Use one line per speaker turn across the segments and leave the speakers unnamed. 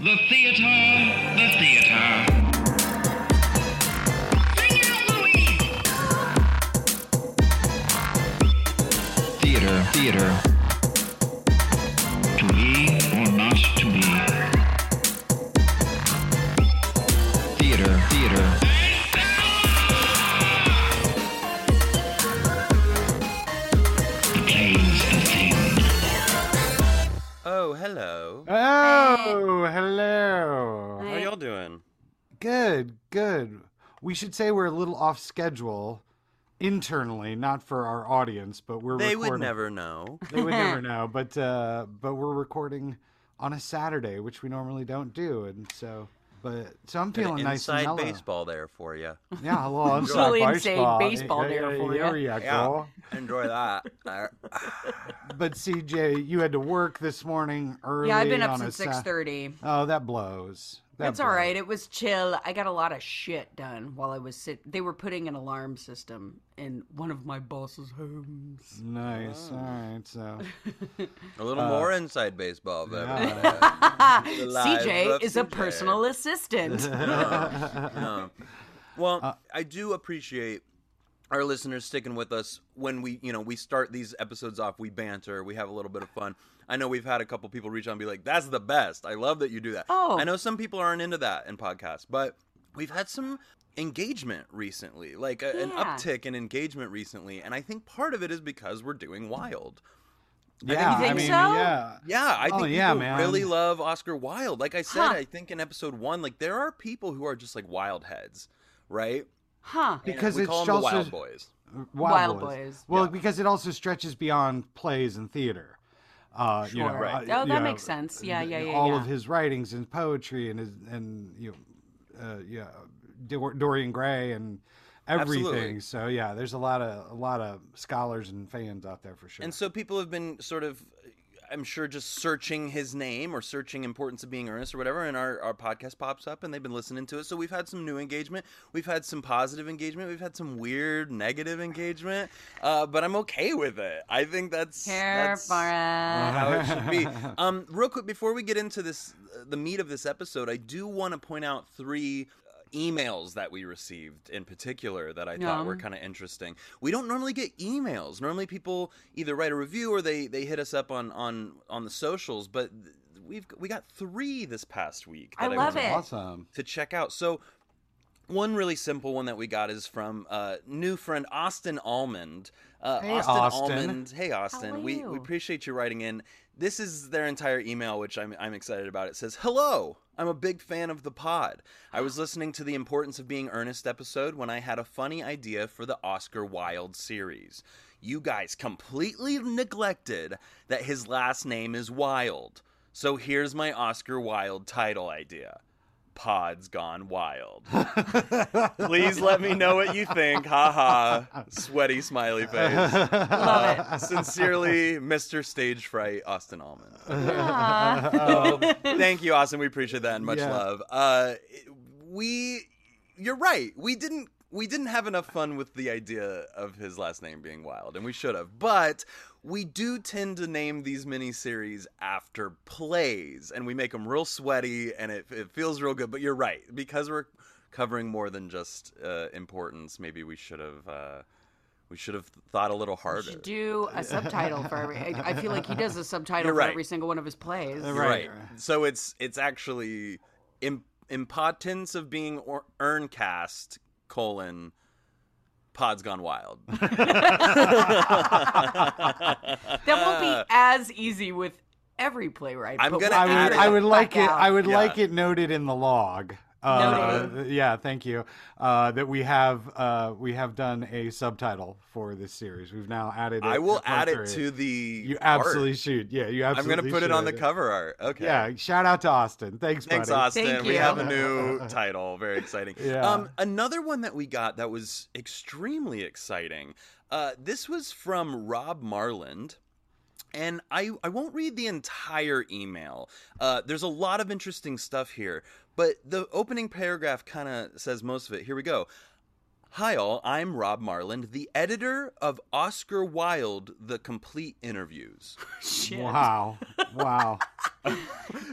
The theater, the theater. Sing out, Louise! Theater, theater.
Good, good. We should say we're a little off schedule internally, not for our audience, but we're
They
recording.
would never know.
They would never know, but uh, but we're recording on a Saturday, which we normally don't do, and so. But so I'm feeling
An
nice and
inside
mellow.
basebal there for you.
Yeah, a little inside
Really
baseball.
insane baseball
Yeah,
there
yeah,
for
there
ya.
you go.
Enjoy that.
But CJ, you had to work this morning early.
Yeah, I've been up
on a
since
Sa-
six thirty.
Oh, that blows. That
That's all
blows.
right. It was chill. I got a lot of shit done while I was sit. They were putting an alarm system in one of my boss's homes.
Nice.
Oh.
All right. So
a little more inside baseball, but
yeah.
The lives
CJ is a personal assistant.
No. Well,
Uh,
I do appreciate our listeners sticking with us when we, you know, we start these episodes off. We banter, we have a little bit of fun. I know we've had a couple people reach out and be like, "That's the best. I love that you do that."
Oh.
I know some people aren't into that in podcasts, but we've had some engagement recently, like a, an uptick in engagement recently, and I think part of it is because we're doing Wilde.
yeah,
You think
I mean,
so?
yeah.
Yeah, I
Oh,
think
yeah,
people
man.
really love Oscar Wilde. Like I said,
Huh.
I think in episode one, like there are people who are just like wild heads, right?
huh?
Because
we
it's
call them the Wild Boys.
Wild,
Wild
Boys.
Boys.
Well,
Yeah.
because it also stretches beyond plays and theater. Uh, you know,
Sure.
Right.
uh,
Oh,
you
that
know,
makes sense. Yeah, yeah, yeah,
All
yeah.
of his writings and poetry and his and you know, uh, yeah, Dor- Dorian Gray and everything.
Absolutely.
So yeah, there's a lot of a lot of scholars and fans out there for sure.
And so people have been sort of, I'm sure, just searching his name or searching importance of being earnest or whatever, and our, our podcast pops up and they've been listening to it. So we've had some new engagement, we've had some positive engagement, we've had some weird negative engagement, uh, but I'm okay with it. I think that's
Here
that's how it should be. Um, real quick before we get into this, uh, the meat of this episode, I do want to point out three emails that we received in particular that I thought were kind of interesting. We don't normally get emails. Normally, people either write a review or they they hit us up on on on the socials. But we've we got three this past week.
I
that
love
wanted
it.
awesome.
to check out. So one really simple one that we got is from uh, new friend Austin Almond. Uh,
Hey,
Austin,
Austin.
Almond. Hey Austin,
are
we we appreciate you writing in. This is their entire email, which I'm I'm excited about. It says, "Hello, I'm a big fan of the pod. I was listening to the importance of being earnest episode when I had a funny idea for the Oscar Wilde series. You guys completely neglected that his last name is Wilde. So here's my Oscar Wilde title idea." Pod's Gone Wild. Please let me know what you think. Ha ha. Sweaty smiley face.
Love it.
Sincerely, Mr. Stage Fright, Austin Almond.
Aw.
Oh, thank you, Austin. We appreciate that and much
Yeah.
love. Uh, we, you're right. We didn't. We didn't have enough fun with the idea of his last name being Wilde, and we should have. But we do tend to name these miniseries after plays, and we make them real sweaty, and it, it feels real good. But you're right, because we're covering more than just uh, importance. Maybe we should have. Uh, we should have thought a little harder.
should do a subtitle for every. I I feel like he does a subtitle
You're
for every single one of his plays.
Right.
Right.
So it's it's actually Im- impotence of being or- earn cast colon Pod's gone wild.
That won't be as easy with every playwright.
I'm gonna
I would,
add
figure
it
I would like it. I would
Yeah.
like it noted in the log. Uh, yeah, thank you. Uh, that we have uh, we have done a subtitle for this series. We've now added. It
I will add it to the.
You
art.
absolutely should. Yeah, you absolutely.
I'm gonna put it on the cover art. Okay.
Yeah, shout out to Austin. Thanks,
Thanks,
buddy.
Austin.
Thank
We
you.
have a new title. Very exciting.
Yeah.
Um, another one that we got that was extremely exciting. Uh, this was from Rob Marland. And I, I won't read the entire email. Uh, there's a lot of interesting stuff here, but the opening paragraph kind of says most of it. Here we go. Hi, all. I'm Rob Marland, the editor of Oscar Wilde The Complete Interviews.
Wow. Wow.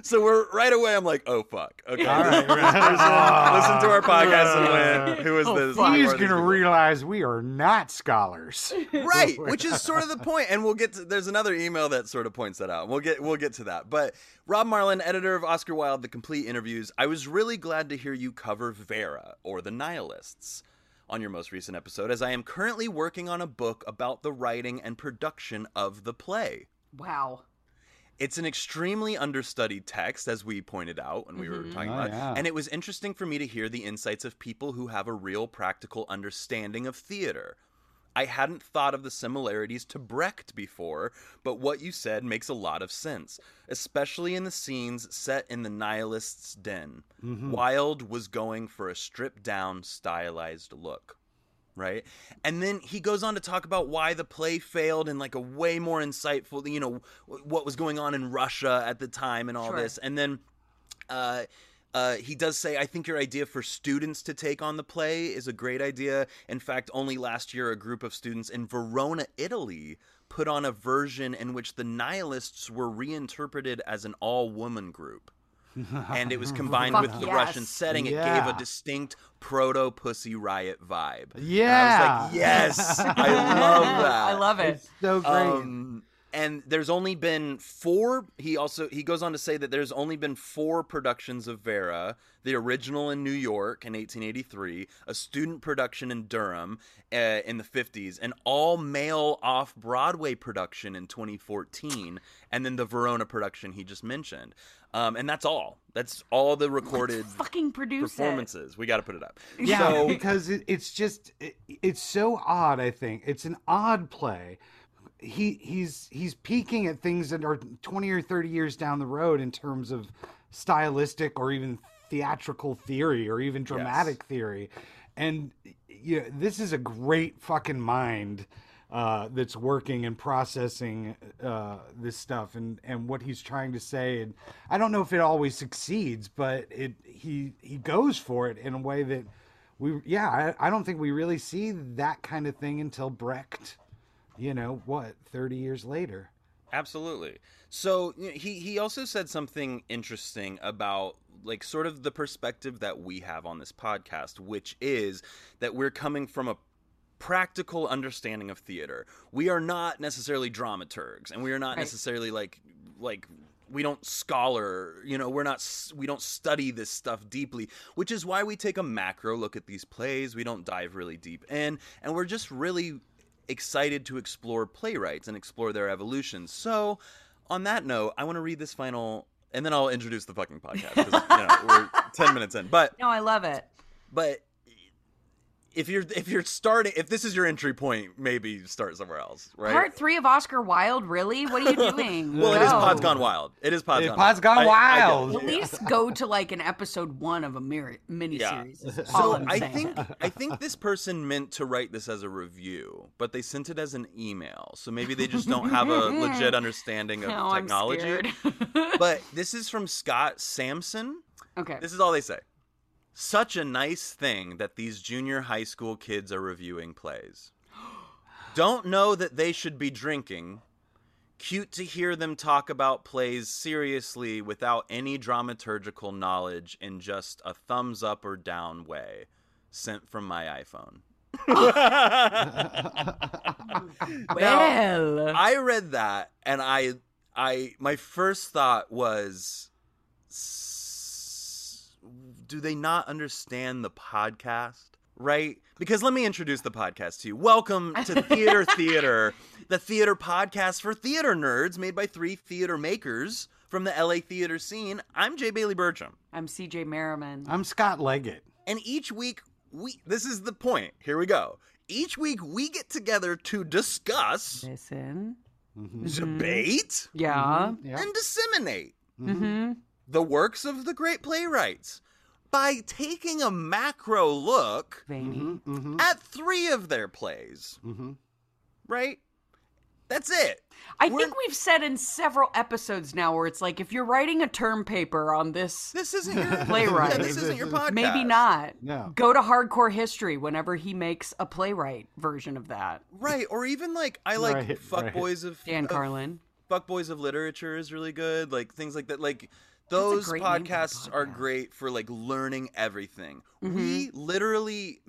So we're right away, I'm like, oh, fuck. Okay.
All right.
Listen to our podcast and win. Who is
Oh,
this?
fuck.
Who
He's going to realize we are not scholars.
right which is sort of the point. point and we'll get to there's another email that sort of points that out we'll get we'll get to that but rob marland editor of oscar wilde the complete interviews i was really glad to hear you cover vera or the nihilists on your most recent episode as i am currently working on a book about the writing and production of the play
Wow.
it's an extremely understudied text, as we pointed out when we were mm-hmm. talking
Oh,
about it.
yeah.
And it was interesting for me to hear the insights of people who have a real practical understanding of theater. I hadn't thought of the similarities to Brecht before, but what you said makes a lot of sense, especially in the scenes set in the nihilist's den. Wilde was going for a stripped down, stylized look right? And then he goes on to talk about why the play failed and like a way more insightful, you know, what was going on in Russia at the time and all
Sure.
this. And then uh uh, he does say, I think your idea for students to take on the play is a great idea. In fact, only last year, a group of students in Verona, Italy, put on a version in which the nihilists were reinterpreted as an all woman group. and it was combined with the
yes.
Russian setting. It gave a distinct proto Pussy Riot vibe. And I
Yeah.
was like, yes, I love that.
I love it.
It's so great.
Um, and there's only been four. He also he goes on to say that there's only been four productions of Vera: the original in New York in 1883, a student production in Durham uh, in the 50s, an all-male off-Broadway production in 2014, and then the Verona production he just mentioned. Um, and that's all. That's all the recorded
Fucking produce it.
performances. We got to put it up.
Yeah,
So,
because it, it's just it, it's so odd. I think it's an odd play. He he's he's peaking at things that are twenty or thirty years down the road in terms of stylistic or even theatrical theory or even dramatic theory, and you know, this is a great fucking mind uh, that's working and processing uh, this stuff and, and what he's trying to say. And I don't know if it always succeeds, but it he he goes for it in a way that we yeah I, I don't think we really see that kind of thing until Brecht. You know what? Thirty years later.
Absolutely. So you know, he he also said something interesting about like sort of the perspective that we have on this podcast, which is that we're coming from a practical understanding of theater. We are not necessarily dramaturgs, and we are not
Right.
necessarily like like we don't scholar you know we're not we don't study this stuff deeply which is why we take a macro look at these plays we don't dive really deep in and we're just really excited to explore playwrights and explore their evolution so on that note i want to read this final and then i'll introduce the fucking podcast 'cause, you know, we're 10 minutes in but
No, I love it.
but if you're if you're starting if this is your entry point maybe start somewhere else right
Part three of Oscar Wilde, really? What are you doing?
well it is Pod's gone wild it is pod's
It-
gone
Pod's
wild.
Gone
I- I get it.
Wild.
At least go to like an episode one of a mir- miniseries. is all
So
I'm
I
saying.
think I think this person meant to write this as a review, but they sent it as an email. So maybe they just don't have a legit understanding of
No, I'm
technology. But this is from Scott Sampson.
okay.
This is all they say. Such a nice thing that these junior high school kids are reviewing plays. Don't know that they should be drinking. Cute to hear them talk about plays seriously without any dramaturgical knowledge in just a thumbs up or down way. Sent from my iPhone.
well,
I read that and I I my first thought was s- do they not understand the podcast? Right? Because let me introduce the podcast to you. Welcome to Theater Theater, the theater podcast for theater nerds made by three theater makers from the LA theater scene. I'm Jay Bailey Bertram.
I'm CJ Merriman.
I'm Scott Leggett.
And each week we this is the point. Here we go. Each week we get together to discuss,
Listen. Mm-hmm.
debate, mm-hmm.
Yeah. Mm-hmm.
Yeah.
and disseminate
Mm-hmm.
the works of the great playwrights by taking a macro look
Veiny.
Mm-hmm.
at three of their plays,
Mm-hmm.
right? That's it.
I
We're-
think we've said in several episodes now where it's like if you're writing a term paper on this,
This isn't your
Playwright.
Yeah, this isn't your podcast.
maybe not.
No.
Go to Hardcore History whenever he makes a playwright version of that.
Right, or even like I like
Right,
fuck
right.
boys of
Dan
of-
Carlin.
Fuck Boys of Literature is really good. Like things like that. Like those
great name for
podcasts are great for like learning everything.
Mm-hmm.
We literally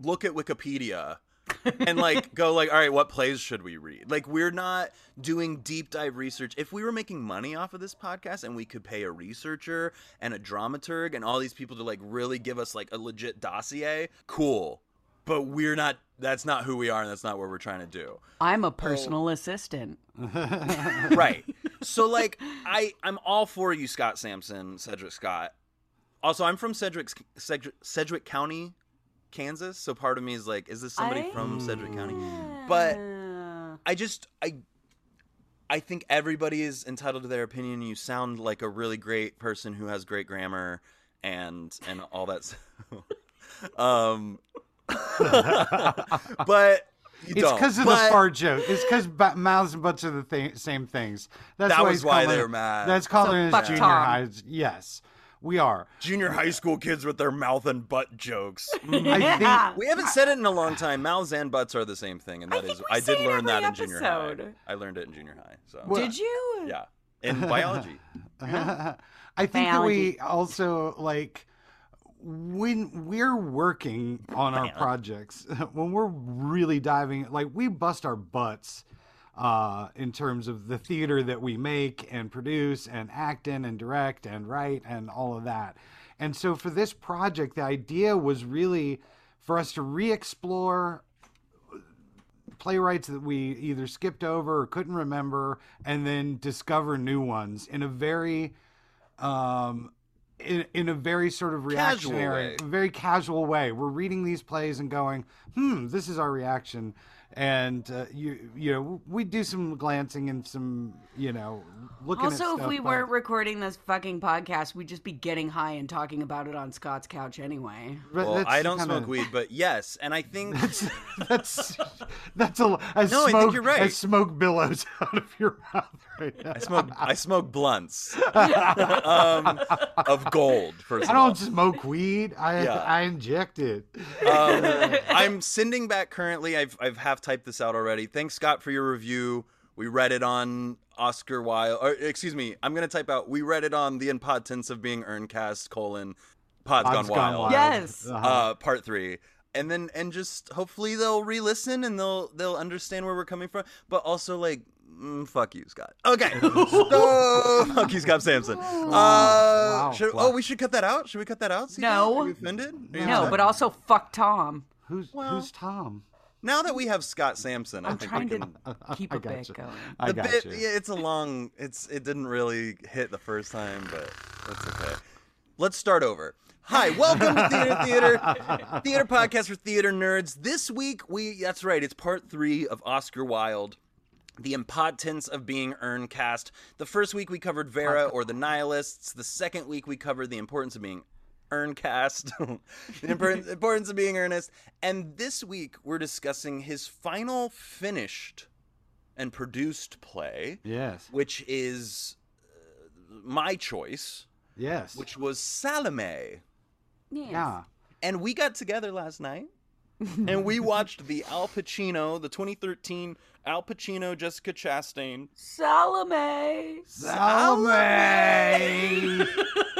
look at Wikipedia and like go like, all right, what plays should we read? Like we're not doing deep dive research. If we were making money off of this podcast and we could pay a researcher and a dramaturg and all these people to like really give us like a legit dossier, cool. But we're not. That's not who we are, and that's not what we're trying to do
I'm a personal assistant.
right. So like I I'm all for you, Scott Sampson, Cedric Scott. Also, I'm from Cedric Cedric, Sedgwick County, Kansas. So part of me is like, is this somebody from cedric County? But I just I I think everybody is entitled to their opinion. You sound like a really great person who has great grammar and and all that. um, but you
It's because of the fart joke. It's because ba- mouths and butts are the th- same things. That's
That
why
was why
calling
they
it-
were mad.
That's calling
So
junior
Tom.
highs. Yes, we are.
junior high school kids with their mouth and butt jokes.
I think
we haven't said it in a long time. Mouths and butts are the same thing, and that is
think we
I did learn that
every
in junior high. I learned it in junior high. So
Well-
Did you?
yeah, in biology.
I think that we also like when we're working on our projects, when we're really diving, like we bust our butts uh, in terms of the theater that we make and produce and act in and direct and write and all of that. And so for this project, the idea was really for us to re-explore playwrights that we either skipped over or couldn't remember and then discover new ones in a very um in, in a very sort of reactionary very casual way. We're reading these plays and going hmm this is our reaction and uh, you you know we do some glancing and some you know looking at
Also, if we
but-
weren't recording this fucking podcast, we'd just be getting high and talking about it on Scott's couch anyway.
but
Well,
that's
I don't
kinda-
smoke weed, but yes, and I think
that's that's a as
No, I
smoke,
think you're right.
as smoke billows out of your mouth right now.
I smoke I smoke blunts um, of gold. First,
I
of all.
don't smoke weed. I
Yeah.
I inject it.
um, I'm sending back currently. I've I've half typed this out already. Thanks, Scott, for your review. We read it on Oscar Wilde. Or excuse me, I'm gonna type out. We read it on the impotence of being Earncast colon Pod's
Pod's
gone, wild.
Yes.
Uh-huh.
Uh, part three. And then and just hopefully they'll re-listen and they'll they'll understand where we're coming from. But also like. Mm, fuck you, Scott. Okay. so, fuck you, Scott Sampson. Uh,
Wow.
should- oh, we should cut that out. Should we cut that out? CJ?
No.
Are you offended? Are you
No,
upset?
but also fuck Tom.
who's
well-
who's Tom?
Now that we have Scott Sampson, I
I'm
think
trying
we
to
can.
keep
I
a bit
gotcha.
going.
I
The
got
bit,
you.
yeah, it's a long. It's it didn't really hit the first time, but that's okay. Let's start over. Hi, welcome to Theater Theater, theater podcast for theater nerds. This week we that's right, it's part three of Oscar Wilde. The impotence of being Earncast. The first week we covered Vera or the Nihilists. The second week we covered the importance of being Earncast, the importance of being earnest. And this week we're discussing his final finished and produced play,
Yes.
which is uh, my choice,
Yes.
which was Salome.
Yes.
yeah.
And we got together last night and we watched the Al Pacino, the 2013 Al Pacino, Jessica Chastain.
Salome.
Salome.
Salome!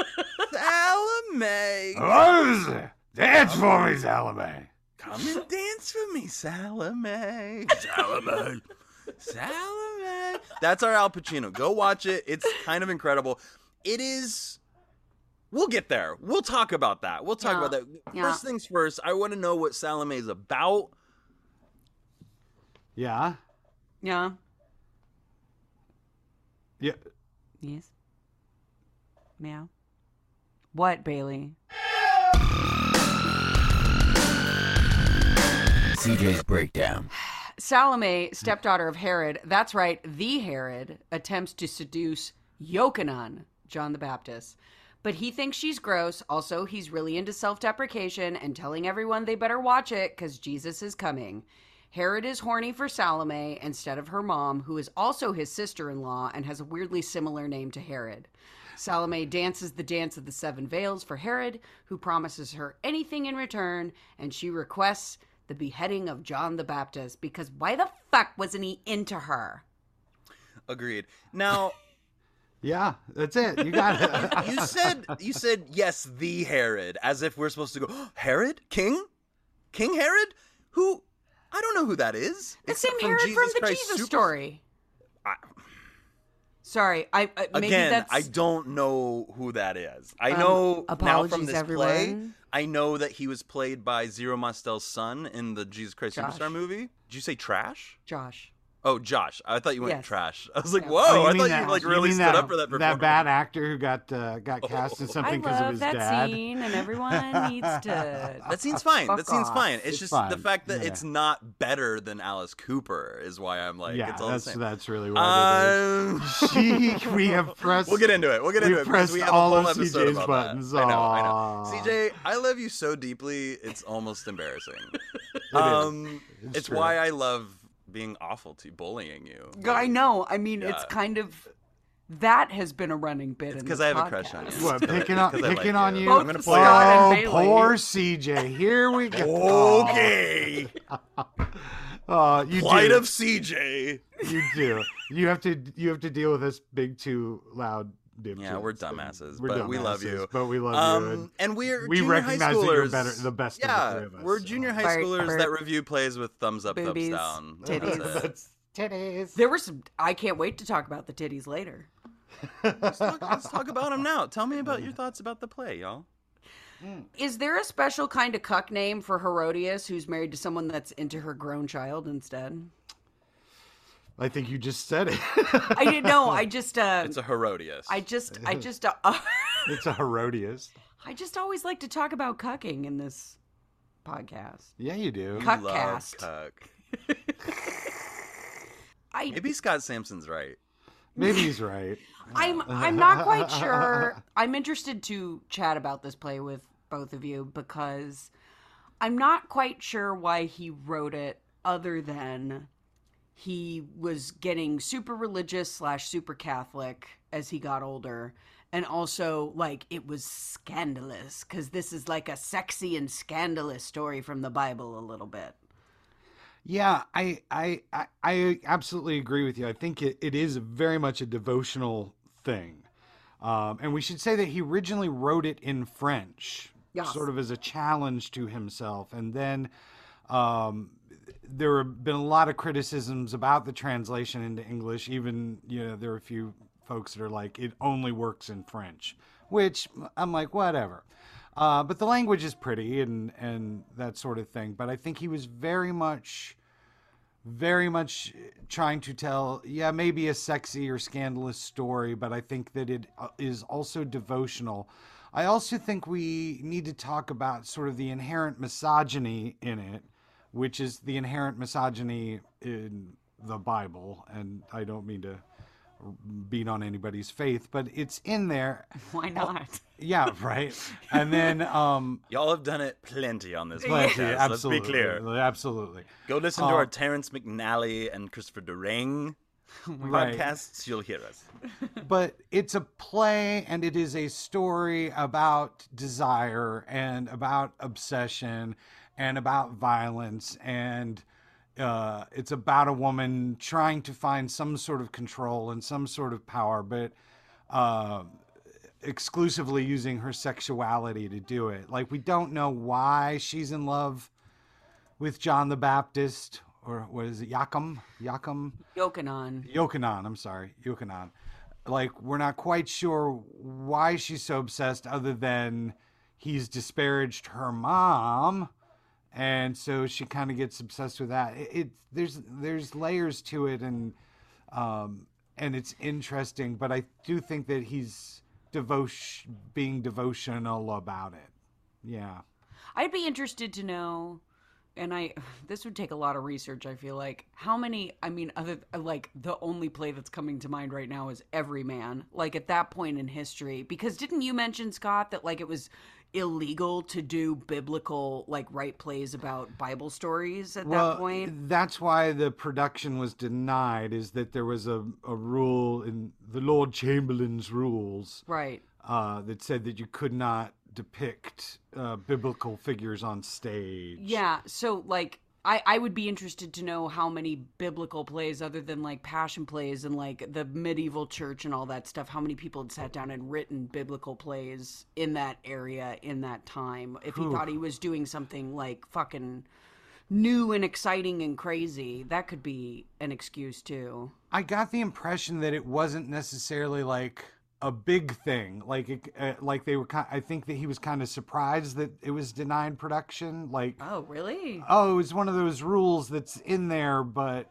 Rose, dance for me, Salome.
Come and dance for me, Salome. Salome. Salome. That's our Al Pacino. Go watch it. It's kind of incredible. It is. We'll get there. We'll talk about that. We'll talk
Yeah.
about that.
Yeah.
First things first, I want to know what Salome is about.
Yeah.
Yeah.
Yeah.
Yes. Meow. What, Bailey?
CJ's breakdown.
Salome, stepdaughter of Herod, that's right, the Herod, attempts to seduce Yochanan, John the Baptist. But he thinks she's gross. Also, he's really into self deprecation and telling everyone they better watch it because Jesus is coming. Herod is horny for Salome instead of her mom, who is also his sister in law and has a weirdly similar name to Herod. Salome dances the dance of the seven veils for Herod, who promises her anything in return, and she requests the beheading of John the Baptist because why the fuck wasn't he into her?
Agreed. Now,
Yeah, that's it. You got it.
you said you said yes, the Herod, as if we're supposed to go "Oh, Herod, King, King Herod. Who? I don't know who that is.
The
Except
same Herod from the
Christ
Jesus
Super-
story.
I-
Sorry, I uh, maybe
Again,
that's
I don't know who that is. I
Um,
know now from this play. I know that he was played by Zero Mostel's son in the Jesus Christ
Josh.
Superstar movie. Did you say Trash?
Josh.
Oh, Josh. I thought you went
Yes.
trash. I was like,
Yeah.
whoa!
Oh,
I thought
that-
you like really
mean
stood
that,
up for that.
That bad actor who got uh, got cast in something because of
love
his
that
dad.
scene, and everyone needs to.
That scene's fine.
Fuck
that scene's
off.
fine. It's,
It's
just the fact that
Yeah.
it's not better than Alice Cooper is why I'm like,
yeah,
it's all
that's
the same.
that's really what
Um,
is. We have pressed.
we'll get into it. We'll get into it because
pressed
we have
all
a whole
of
episode
CJ's
about
buttons.
that. I know. I know. CJ, I love you so deeply. It's almost embarrassing. um,
It's
it's why I love being awful to you, bullying you.
I know. I mean, it's kind of that has been a running bit.
It's
in
'cause I have a crush on you.
What picking on
'Cause I like
picking
you.
on you?
Both
I'm gonna
the
pull you
Scott
oh,
and
poor CJ. Here we go.
Okay.
Uh, you
Plight
do.
of CJ.
you do. You have to. You have to deal with this big too loud. Dipshits.
Yeah, we're dumbasses,
We're
but we love you.
But we love you. and-
Um, and we're
we
junior
recognize
high
that you're better- the best of the
Yeah,
three of us,
we're
so.
junior high
Bart,
schoolers
Bart.
that review plays with thumbs up,
Boobies,
thumbs down.
titties.
That's
titties.
There were some. I can't wait to talk about the titties later.
Let's talk, let's talk about them now. Tell me about your thoughts about the play, y'all.
Is there a special kind of cuck name for Herodias who's married to someone that's into her grown child instead?
I think you just said it.
I didn't know. I just. Uh,
It's a Herodias.
I just. I just. Uh,
it's a Herodias.
I just always like to talk about cucking in this podcast.
Yeah, you do.
Cuck
love
cast.
cuck.
I
Maybe Scott Sampson's right.
Maybe he's right.
I'm I'm not quite sure. I'm interested to chat about this play with both of you because I'm not quite sure why he wrote it other than he was getting super religious slash super Catholic as he got older. And also, like, it was scandalous because this is like a sexy and scandalous story from the Bible, a little bit.
Yeah, I, I, I, I absolutely agree with you. I think it, it is very much a devotional thing. Um, and we should say that he originally wrote it in French,
Yes.
sort of as a challenge to himself. And then um, there have been a lot of criticisms about the translation into English. Even, you know, there are a few folks that are like, it only works in French, which I'm like, whatever. Uh, but the language is pretty and, and that sort of thing. But I think he was very much very much trying to tell, yeah, maybe a sexy or scandalous story, but I think that it uh, also devotional. I also think we need to talk about sort of the inherent misogyny in it, which is the inherent misogyny in the Bible. And I don't mean to beat on anybody's faith, but it's in there.
Why not?
Yeah, right. And then, um,
Y'all have done it plenty on this
plenty,
podcast.
absolutely,
Let's be clear.
absolutely.
Go listen to
Uh,
our Terrence McNally and Christopher Durang
Right.
podcasts. You'll hear us.
but it's a play and it is a story about desire and about obsession and about violence and uh, it's about a woman trying to find some sort of control and some sort of power but uh, exclusively using her sexuality to do it like we don't know why she's in love with john the baptist or what is it yakum yakum
Yochanan.
Yochanan, I'm sorry, Yochanan. Like, we're not quite sure why she's so obsessed, other than he's disparaged her mom, and so she kind of gets obsessed with that. It, it there's there's layers to it, and um, and it's interesting, but I do think that he's devotion being devotional about it. Yeah.
I'd be interested to know, and I this would take a lot of research. I feel like how many. I mean, other like the only play that's coming to mind right now is Everyman. Like at that point in history, because didn't you mention Scott that like it was illegal to do biblical like write plays about Bible stories at
well,
that point.
that's why the production was denied. Is that there was a, a rule in the Lord Chamberlain's rules
Right.
uh, that said that you could not depict uh, biblical figures on stage.
Yeah, so like I, I would be interested to know how many biblical plays other than like passion plays and like the medieval church and all that stuff how many people had sat down and written biblical plays in that area in that time if he
Whew.
thought he was doing something like fucking new and exciting and crazy that could be an excuse too
I got the impression that it wasn't necessarily like a big thing. Like it, uh, like they were. ki I think that he was kind of surprised that it was denied production. Like,
oh really
oh, it was one of those rules that's in there, but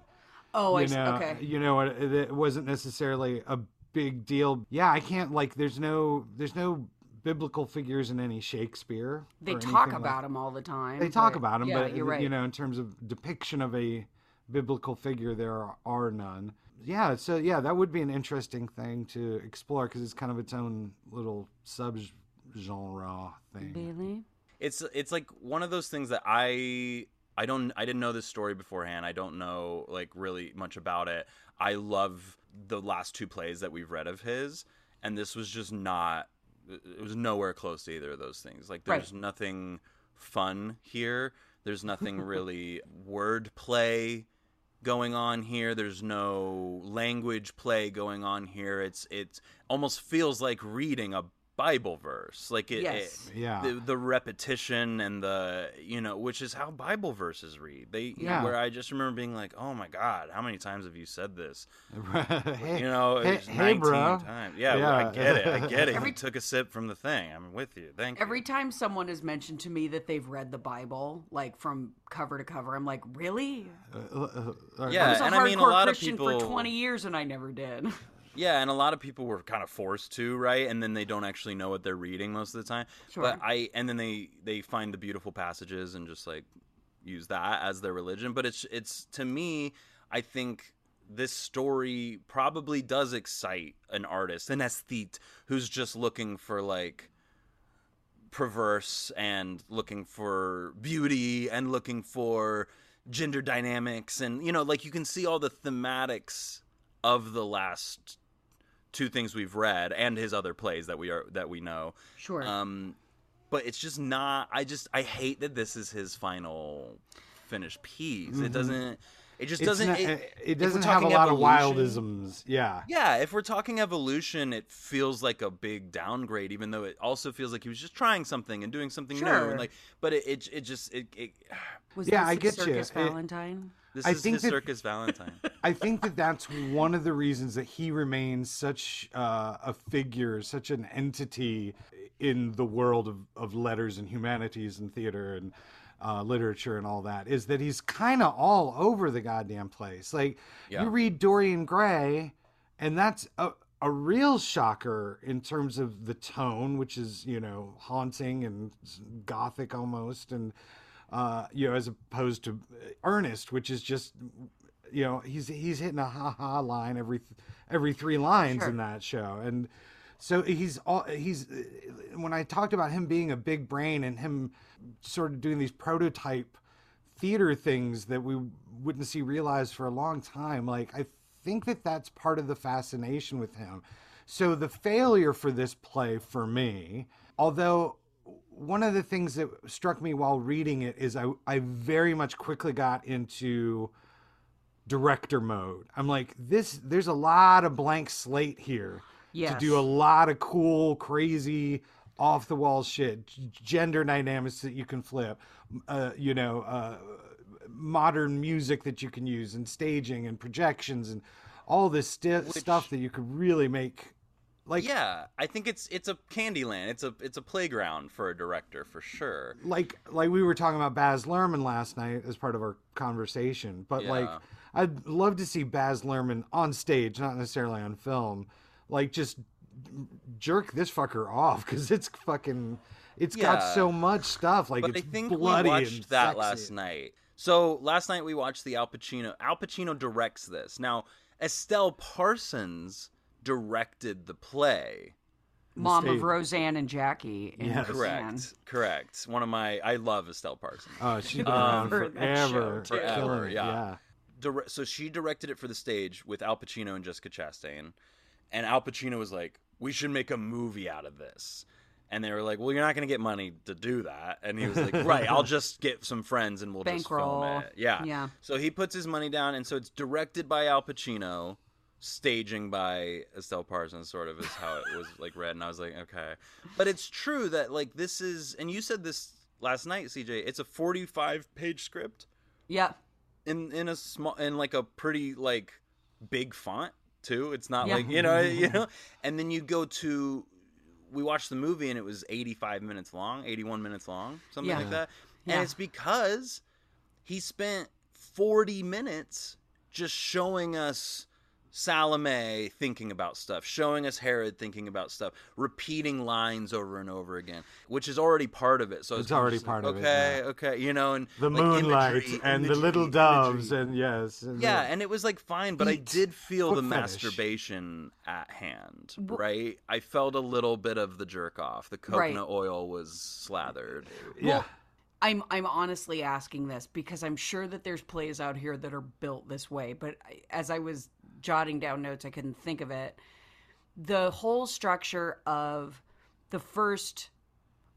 oh i
you
see
know,
okay
you know, it, it wasn't necessarily a big deal. Yeah, I can't like. There's no. There's no biblical figures in any Shakespeare.
they talk
anything like-
about him all the time
They talk about them,
yeah,
but
you're right
you know, in terms of depiction of a biblical figure, there are, are none. Yeah, so yeah, that would be an interesting thing to explore because it's kind of its own little sub-genre thing.
Bailey?
it's it's like one of those things that I I don't I didn't know this story beforehand. I don't know like really much about it. I love the last two plays that we've read of his, and this was just not. It was nowhere close to either of those things. Like
Right.
there's nothing fun here. There's nothing really word play going on here. There's no language play going on here. It's it's almost feels like reading a Bible verse. Like it,
Yes.
it-
Yeah.
the, the repetition and the you know which is how bible verses read they
Yeah.
where i just remember being like oh my god how many times have you said this
hey,
you know
hey,
it's
hey,
19
bro.
times yeah,
Yeah.
i get it i get it
Every-
you took a sip from the thing i'm with you thank you.
Every
you
time someone has mentioned to me that they've read the Bible, like from cover to cover, I'm like, really?
Uh, uh, uh,
Yeah,
I was a
and
hardcore
I mean, a lot of
Christian
people-
for 20 years and I never did.
yeah and a lot of people were kind of forced to right? And then they don't actually know what they're reading most of the time.
Sure.
but i and then they they find the beautiful passages and just like use that as their religion. But it's it's to me i think this story probably does excite an artist an aesthete who's just looking for like perverse and looking for beauty and looking for gender dynamics. And you know like you can see all the thematics of the last two things we've read and his other plays that we are that we know
Sure.
um but it's just not i just i hate that this is his final finished piece it doesn't it just
Mm-hmm. It's
doesn't
not-
it,
it,
if we're
doesn't have a
talking
lot of wildisms. Yeah.
yeah, if we're talking evolution, it feels like a big downgrade, even though it also feels like he was just trying something and doing something new.
Sure.
And like, but it it, it just it, it
Was
yeah,
this
I
a
get you.
Circus
It-
Valentine?
This
I
is
think
his
that-
circus Valentine.
I think that that's one of the reasons that he remains such uh, a figure, such an entity in the world of, of letters and humanities and theater and uh, literature and all that, is that he's kind of all over the goddamn place. Like,
Yeah.
you read Dorian Gray, and that's a, a real shocker in terms of the tone, which is, you know, haunting and gothic almost. And, uh, you know, as opposed to Ernest, which is just you know he's he's hitting a ha ha line every every three lines
Sure.
in that show and so he's all he's when i talked about him being a big brain and him sort of doing these prototype theater things that we wouldn't see realized for a long time like i think that that's part of the fascination with him so the failure for this play for me although one of the things that struck me while reading it is I, I very much quickly got into director mode. I'm like, this there's a lot of blank slate here
Yes.
to do a lot of cool, crazy, off the wall shit, gender dynamics that you can flip, uh, you know, uh, modern music that you can use, and staging and projections and all this sti-
Which-
stuff that you could really make. Like
yeah, I think it's it's a Candyland. It's a it's a playground for a director for sure.
like like we were talking about Baz Luhrmann last night as part of our conversation, but like I'd love to see Baz Luhrmann on stage, not necessarily on film, like just jerk this fucker off because it's fucking it's got so much stuff like
but
it's
I think
bloody
we watched that
sexy.
last night. So last night we watched the Al Pacino. Al Pacino directs this. Now Estelle Parsons directed the play.
mom
stage.
of Roseanne and Jackie. In
Yes.
Correct. Correct. One of my I love Estelle Parsons.
Oh, she's been
Um,
around
For that show,
forever.
Forever,
Killing it,
yeah. Dire- so she directed it for the stage with Al Pacino and Jessica Chastain, and Al Pacino was like, "We should make a movie out of this." And they were like, "Well, you're not going to get money to do that." And he was like, "Right, I'll just get some friends and we'll
Bankroll.
just film it." Yeah.
Yeah.
So he puts his money down, and so it's directed by Al Pacino, staging by Estelle Parsons, sort of is how it was like read. And I was like, okay, but it's true that like this is, and you said this last night, CJ. It's a 45 page script
yeah
in in a small in like a pretty like big font too. It's not
Yeah.
like you know you know. And then you go to we watched the movie and it was 85 minutes long, 81 minutes long, something
Yeah.
like that.
Yeah.
And it's because he spent 40 minutes just showing us Salome thinking about stuff, showing us Herod thinking about stuff, repeating lines over and over again, which is already part of it. So
It's already
just
part
like,
of it,
okay,
yeah.
okay, you know, and
The
like,
moonlight
imagery,
and the little doves
imagery.
and yes. and
Yeah,
the-
and it was like fine, but I did feel
Foot
the
fetish.
masturbation at hand,
Wh-
right? I felt a little bit of the jerk off. The
Right.
coconut oil was slathered.
yeah.
Well, I'm I'm honestly asking this because I'm sure that there's plays out here that are built this way, but I- as I was jotting down notes, I couldn't think of it. The whole structure of the first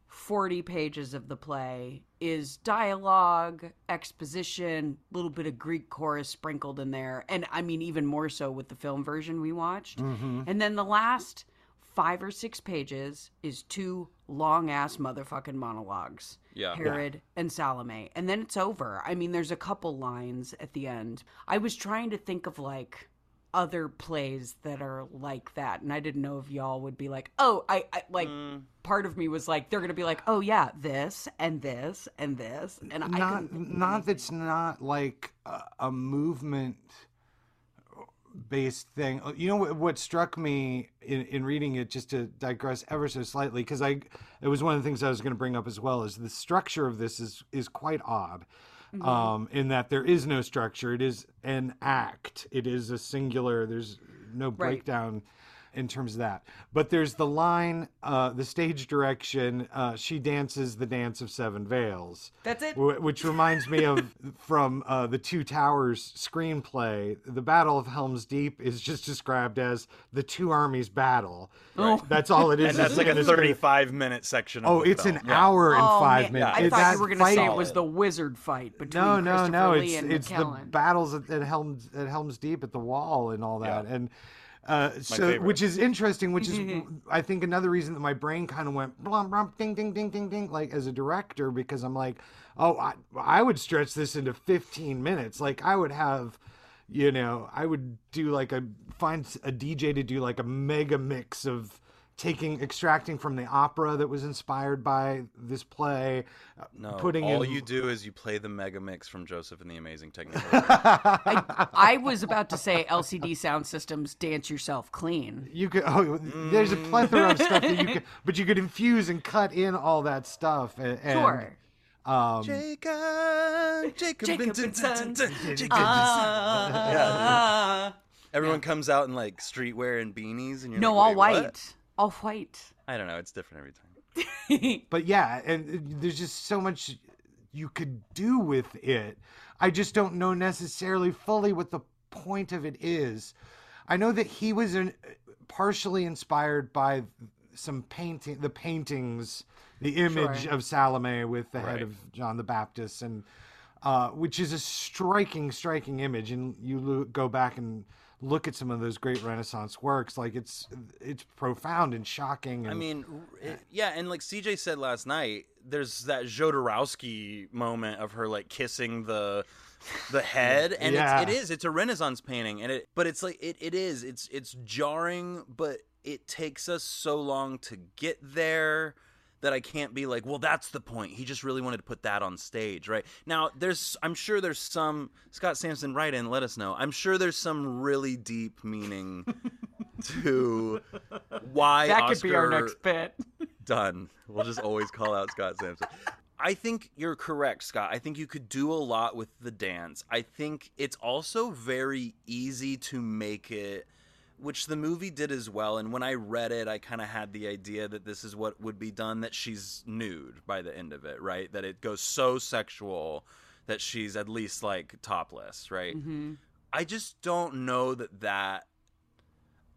40 pages of the play is dialogue, exposition, a little bit of Greek chorus sprinkled in there, and I mean even more so with the film version we watched.
Mm-hmm.
And then the last 5 or 6 pages is two long ass motherfucking monologues.
Yeah.
Herod and Salome. And then it's over. I mean, there's a couple lines at the end. I was trying to think of like other plays that are like that. And I didn't know if y'all would be like, oh, I, I like
Mm.
part of me was like, they're going to be like, oh, yeah, this and this and this. And I
not
couldn't think of
not that's not like a, a movement based thing Uh, you know what, what struck me in, in reading it just to digress ever so slightly because i it was one of the things i was going to bring up as well is the structure of this is is quite odd
Mm-hmm.
um in that there is no structure. It is an act. It is a singular there's no breakdown in terms of that but there's the line uh the stage direction uh she dances the dance of seven veils
That's it.
Wh- which reminds me of from uh, the Two Towers screenplay. The Battle of Helm's Deep is just described as the two armies battle.
Oh.
That's all it is.
And that's
It's-
like a
and it's gonna-
35 minute section of
Oh,
the
it's
film.
an
Yeah.
hour and
Oh,
five
man.
minutes.
I
It-
thought you were going to say it was the wizard fight between
no, no,
Christopher
no.
Lee
It's
and
it's the battles at, at Helm's at Helm's Deep at the wall and all that,
Yeah.
and uh, so
favorite.
which is interesting. Which is I think another reason that my brain kind of went blum blum ding ding ding ding ding like as a director because I'm like, oh, I I would stretch this into 15 minutes. Like I would have. You know, I would do like a find a DJ to do like a mega mix of taking extracting from the opera that was inspired by this play, uh,
No,
putting
all
in
you do is you play the mega mix from Joseph and the Amazing Technicolor.
I, I was about to say LCD Soundsystem's dance yourself clean.
You could. Oh, there's a plethora of stuff that you could, but you could infuse and cut in all that stuff. And, and,
Sure.
Um,
Jacob, Jacob,
Jacob
Benton,
and Sons.
Jacob
Ah.
Everyone comes out in like streetwear and beanies, and you're
no,
like,
all white.
what?"
All white.
I don't know. It's different every time.
but yeah, and there's just so much you could do with it. I just don't know necessarily fully what the point of it is. I know that he was an, partially inspired by some painting, the paintings, the image
Sure.
of Salome with the head of John the Baptist, and uh, which is a striking, striking image. And you go back and look at some of those great Renaissance works, like it's it's profound and shocking. And,
I mean, uh, it, yeah, and like CJ said last night, there's that Jodorowsky moment of her like kissing the the head, and
Yeah.
it's, it is it's a Renaissance painting, and it but it's like it, it is it's it's jarring, but it takes us so long to get there that I can't be like, well, that's the point. He just really wanted to put that on stage, right? Now, there's, I'm sure there's some Scott Sampson, write in, let us know. I'm sure there's some really deep meaning to why
That
Oscar
could be our next bit.
done. We'll just always call out Scott Sampson. I think you're correct, Scott. I think you could do a lot with the dance. I think it's also very easy to make it which the movie did as well. And when I read it, I kind of had the idea that this is what would be done that she's nude by the end of it, right? That it goes so sexual that she's at least like topless, right?
Mm-hmm.
I just don't know that that.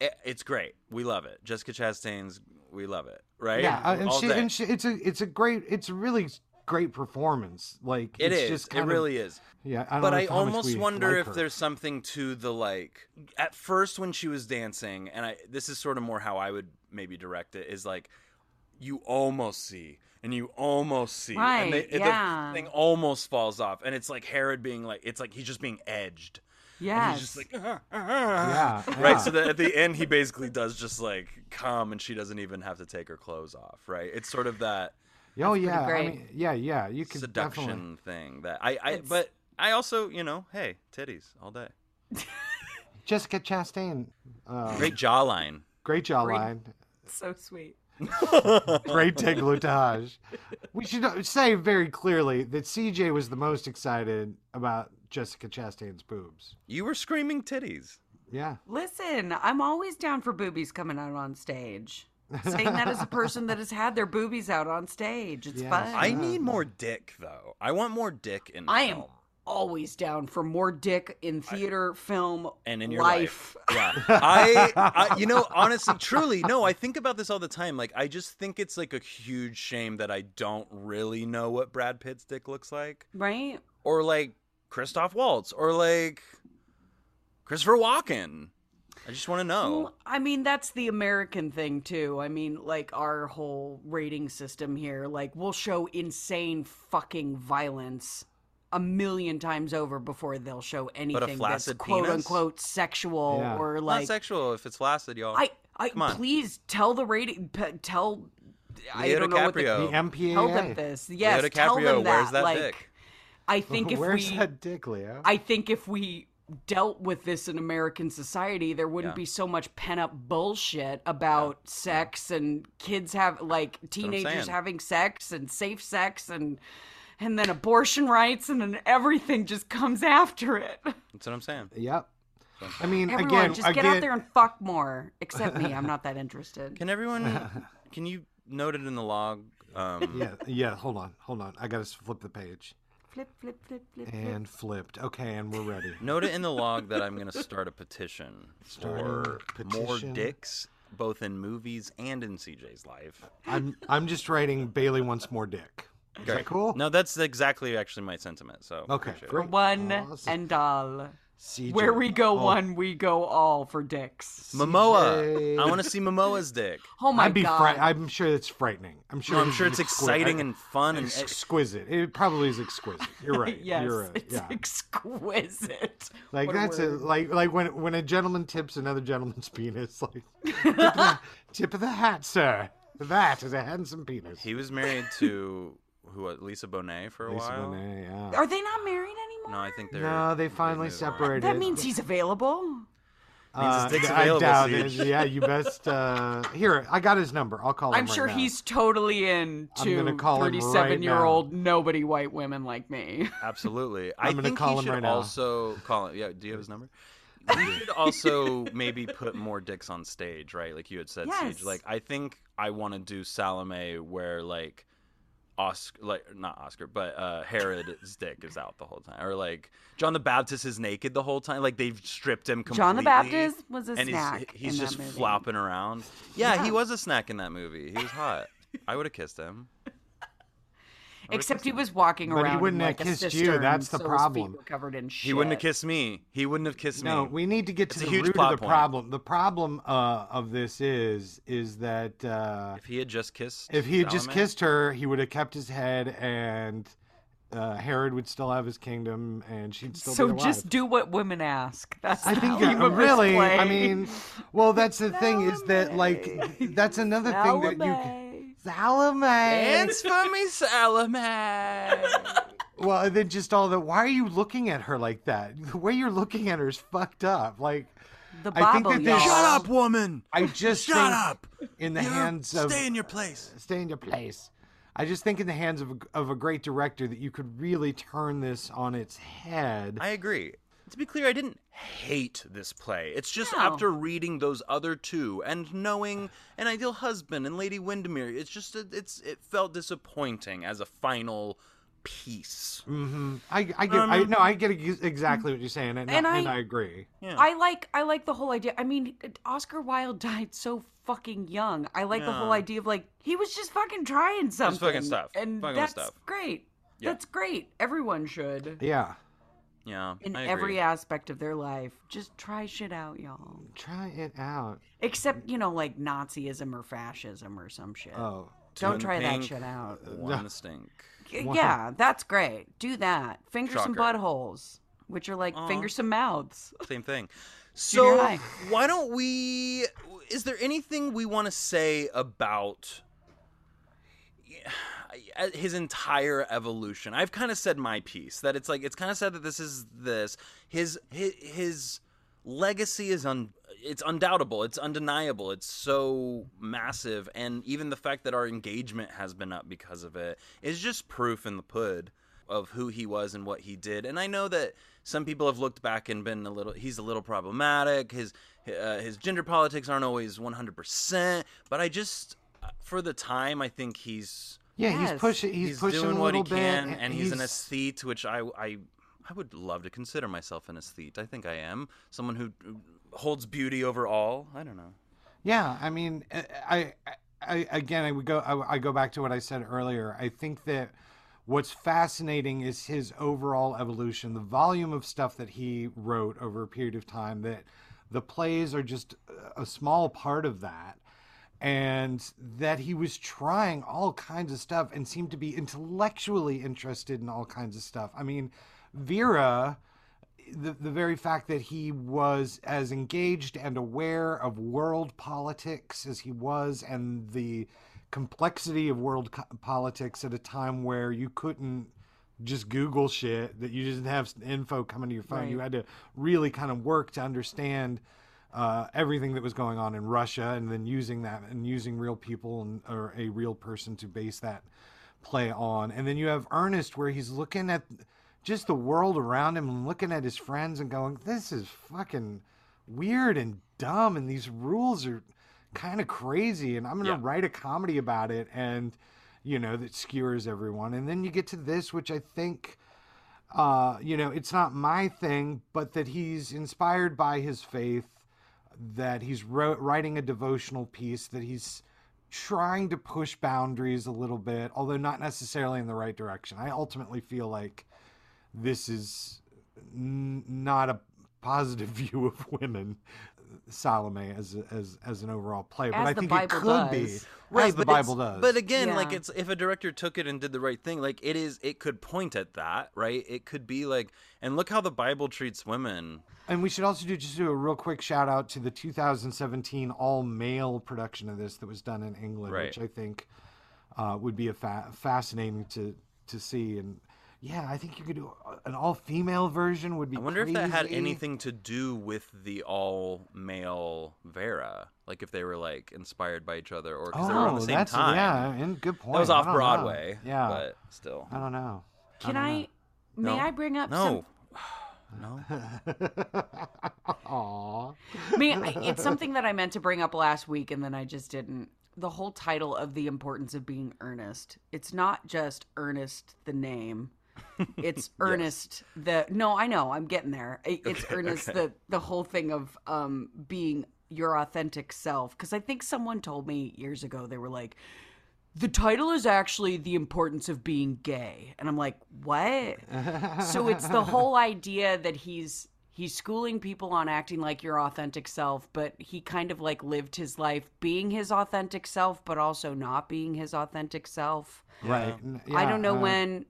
It, it's great. We love it. Jessica Chastain's. We love it, right?
Yeah, uh, and she, and she, it's a it's a great it's a really great performance. Like
It
it's
is.
Just
It
of-
really is.
Yeah, I don't
but
know
I
if-
almost
we
wonder
like
if
her.
there's something to the like. At first, when she was dancing, and I this is sort of more how I would maybe direct it is like, you almost see and you almost see, and they,
Right,
the thing almost falls off, and it's like Herod being like, it's like he's just being edged. And
Yes.
he's just like, uh-huh, uh-huh.
yeah,
right.
yeah.
So that at the end, he basically does just like come, and she doesn't even have to take her clothes off. Right. It's sort of that
oh yeah, I mean, yeah, yeah. You could
seduction
definitely.
thing that I, I
It's-
but I also, you know, hey, titties all day.
Jessica Chastain, uh,
Great jawline.
great jawline,
so sweet.
great décolletage. We should say very clearly that CJ was the most excited about Jessica Chastain's boobs.
You were screaming titties.
Yeah,
Listen, I'm always down for boobies coming out on stage. Saying that as a person that has had their boobies out on stage. It's
Yes.
fun.
I need more dick though. I want more dick in
I am always down for more dick in theater, film,
and in your
life.
life. Yeah. I, I you know, honestly, truly, no, I think about this all the time. Like I just think it's like a huge shame that I don't really know what Brad Pitt's dick looks like.
Right?
Or like Christoph Waltz or like Christopher Walken. I just want to know.
Well, I mean, that's the American thing, too. I mean, like, our whole rating system here, like, we'll show insane fucking violence a million times over before they'll show anything that's
flaccid
quote
penis?
unquote sexual
Yeah.
or
Not
like.
sexual if it's flaccid, y'all.
I, I,
Come on.
please tell the rating, p- tell. I
Leo
don't know what the,
DiCaprio.
the MPAA.
tell them this. Yes,
Leo
tell
DiCaprio,
them that.
where's that
like,
dick?
I think if
Where's
we,
that dick, Leo?
I think if we dealt with this in American society, there wouldn't
Yeah.
be so much pent up bullshit about sex and kids have like teenagers having sex and safe sex and and then abortion rights and then everything just comes after it.
That's what I'm saying.
Yep. I mean,
Everyone,
again,
just
again,
get out there and fuck more. Except me, I'm not that interested.
Can everyone? can you note it in the log? Um,
yeah, yeah. Hold on, hold on. I gotta flip the page
Flip, flip, flip, flip, flip.
and flipped. Okay, and we're ready.
Note it in the log that I'm going to start a petition
Starting
for more
petition.
dicks, both in movies and in CJ's life.
I'm I'm just writing Bailey wants more dick. Is that cool?
No, that's exactly actually my sentiment. So
Okay,
appreciate it.
great.
One
Awesome.
and all.
CJ.
Where we go
Oh,
one, we go all for dicks.
Momoa.
CJ.
I want to see Momoa's dick.
Oh my
I'd be
god.
fri- I'm sure it's frightening. I'm sure.
No, I'm
it's
sure it's
exqui-
exciting
I-
and fun and
exquisite. It probably is exquisite. You're right.
yes,
You're right.
it's
Yeah.
exquisite.
Like
What
that's it.
word.
Like like when when a gentleman tips another gentleman's penis, like tip, of the, tip of the hat, sir. That is a handsome penis.
he was married to who? uh, Lisa Bonet for a
Lisa
while.
Bonet, yeah.
Are they not married anymore?
No, I think they're.
No, they finally
moved
separated.
that means he's available.
Means his
I
available,
doubt it. Yeah, you best. Uh, here, I got his number. I'll call him.
I'm
right
sure
now.
he's totally in
I'm gonna call him right
37 year old nobody white women like me.
Absolutely.
I'm gonna call
he
him right now.
also call him. Yeah, do you have his number? We should also maybe put more dicks on stage, right? Like you had said,
Yes.
CJ. Like I think I want to do Salome where like Oscar, like not Oscar, but uh, Herod's dick is out the whole time, or like John the Baptist is naked the whole time. Like they've stripped him completely.
John the Baptist was a
and
snack.
he's, he's just flopping around. Yeah,
Yeah.
he was a snack in that movie. He was hot. I would have kissed him. I would've
Except he was walking around.
But he wouldn't
in
have
like a
kissed you, that's the
so His
problem.
feet were covered in shit.
He wouldn't have kissed me. He wouldn't have kissed
No,
me.
No, we need to get
It's
to the
huge
root of the
point.
problem. The problem uh, of this is is that uh,
If he had just kissed,
if he had just
Salome-
kissed her, he would have kept his head, and uh, Herod would still have his kingdom, and she'd still
So
be alive.
So just do what women ask. That's
I think uh, really.
play.
I mean, well, that's the thing is that like that's another thing that you. Can-
Salome.
Salome.
Dance for me, Salome.
Well, and then just all the. Why are you looking at her like that? The way you're looking at her is fucked up. Like
The
I think
Bible,
that there's-
y'all.
Shut up, woman.
I just
Shut
think
up.
in the
You're-
hands of
Stay in your place.
stay in your place. I just think in the hands of a, of a great director that you could really turn this on its head.
I agree. To be clear, I didn't hate this play. It's just
No.
after reading those other two and knowing an ideal husband and Lady Windermere, it's just a, it's it felt disappointing as a final piece.
Mm-hmm. I, I get, I
Um,
no, I get exactly what you're saying, and,
And
and,
I-
I, agree.
Yeah.
I like I like the whole idea. I mean, Oscar Wilde died so fucking young. I like the whole idea of like he was just fucking trying something.
fucking stuff.
and
Fucking
that's
stuff.
great.
Yeah.
That's great. Everyone should.
Yeah,
yeah,
In
I agree.
every aspect of their life, just try shit out, y'all.
try it out.
Except, you know, like Nazism or fascism or some shit.
Oh,
Don't
Twin
try that shit out.
Uh, One the stink.
Yeah, that's great. Do that. Finger some
Shocker.
buttholes, which are like
Aw.
finger some mouths.
Same thing. So why don't we? Is there anything we want to say about yeah, his entire evolution? I've kind of said my piece that it's like it's kind of said that this is this his his, his legacy is un it's undoubtable it's undeniable it's so massive and even the fact that our engagement has been up because of it is just proof in the pud of who he was and what he did and i know that some people have looked back and been a little he's a little problematic his uh, his gender politics aren't always 100% but i just for the time i think he's
yeah,
Yes.
he's pushing. He's,
he's,
pushing
doing
a
what he
little bit,
can, and he's, an aesthete, which I, I, I would love to consider myself an aesthete. I think I am someone who holds beauty over all. I don't know.
Yeah, I mean, eh, I, I, I again, I would go. I, I go back to what I said earlier. I think that what's fascinating is his overall evolution, the volume of stuff that he wrote over a period of time. That the plays are just a small part of that, and that he was trying all kinds of stuff and seemed to be intellectually interested in all kinds of stuff. I mean, Vera the, the very fact that he was as engaged and aware of world politics as he was and the complexity of world co- politics at a time where you couldn't just google shit that you didn't have info coming to your phone you had to really kind of work to understand uh, everything that was going on in Russia, and then using that and using real people and, or a real person to base that play on. And then you have Ernest, where he's looking at just the world around him and looking at his friends and going, "This is fucking weird and dumb, and these rules are kind of crazy." And I'm gonna
Yeah.
write a comedy about it, and you know that skewers everyone. And then you get to this, which I think uh, you know, it's not my thing, but that he's inspired by his faith, that he's wrote, writing a devotional piece, that he's trying to push boundaries a little bit, although not necessarily in the right direction. I ultimately feel like this is n- not a positive view of women, Salome as as as an overall play, but
As
I think
Bible
it could be
right,
as the
but
Bible does.
But again, like it's if a director took it and did the right thing, like it is, it could point at that, right? It could be like, and look how the Bible treats women.
And we should also do just do a real quick shout out to the 2017 all male production of this that was done in England,
Right.
which I think uh, would be a fa- fascinating to to see. And yeah, I think you could do an all female version. Would be.
I wonder if that had anything to do with the all male Vera, like if they were like inspired by each other, or because
Oh,
they were on the oh, same
that's
time.
yeah, and good point.
that was off
don't know.
Broadway.
Yeah,
but still,
I don't know.
Can
don't
I? May
No.
I bring up
no, no.
Aw.
some? May it's something that I meant to bring up last week, and then I just didn't. The whole title of the importance of being earnest. It's not just Ernest the name. It's Ernest the. No, I know. I'm getting there. It- It's
Okay,
Ernest
okay.
the the whole thing of um being your authentic self. Because I think someone told me years ago they were like. The title is actually the importance of being gay, and I'm like, what? so it's the whole idea that he's he's schooling people on acting like your authentic self but he kind of like lived his life being his authentic self but also not being his authentic self
Right. N-
i
yeah,
don't know
uh,
when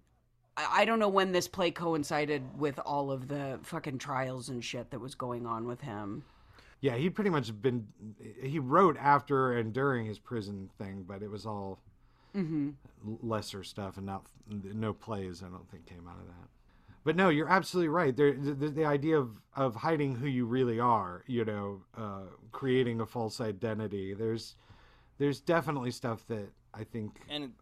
I I don't know when this play coincided with all of the fucking trials and shit that was going on with him.
Yeah, he'd pretty much been. He wrote after and during his prison thing, but it was all
Mm-hmm.
lesser stuff and not no plays. I don't think came out of that. But no, you're absolutely right. There, the, the, the idea of of hiding who you really are, you know, uh, creating a false identity. There's there's definitely stuff that I think.
and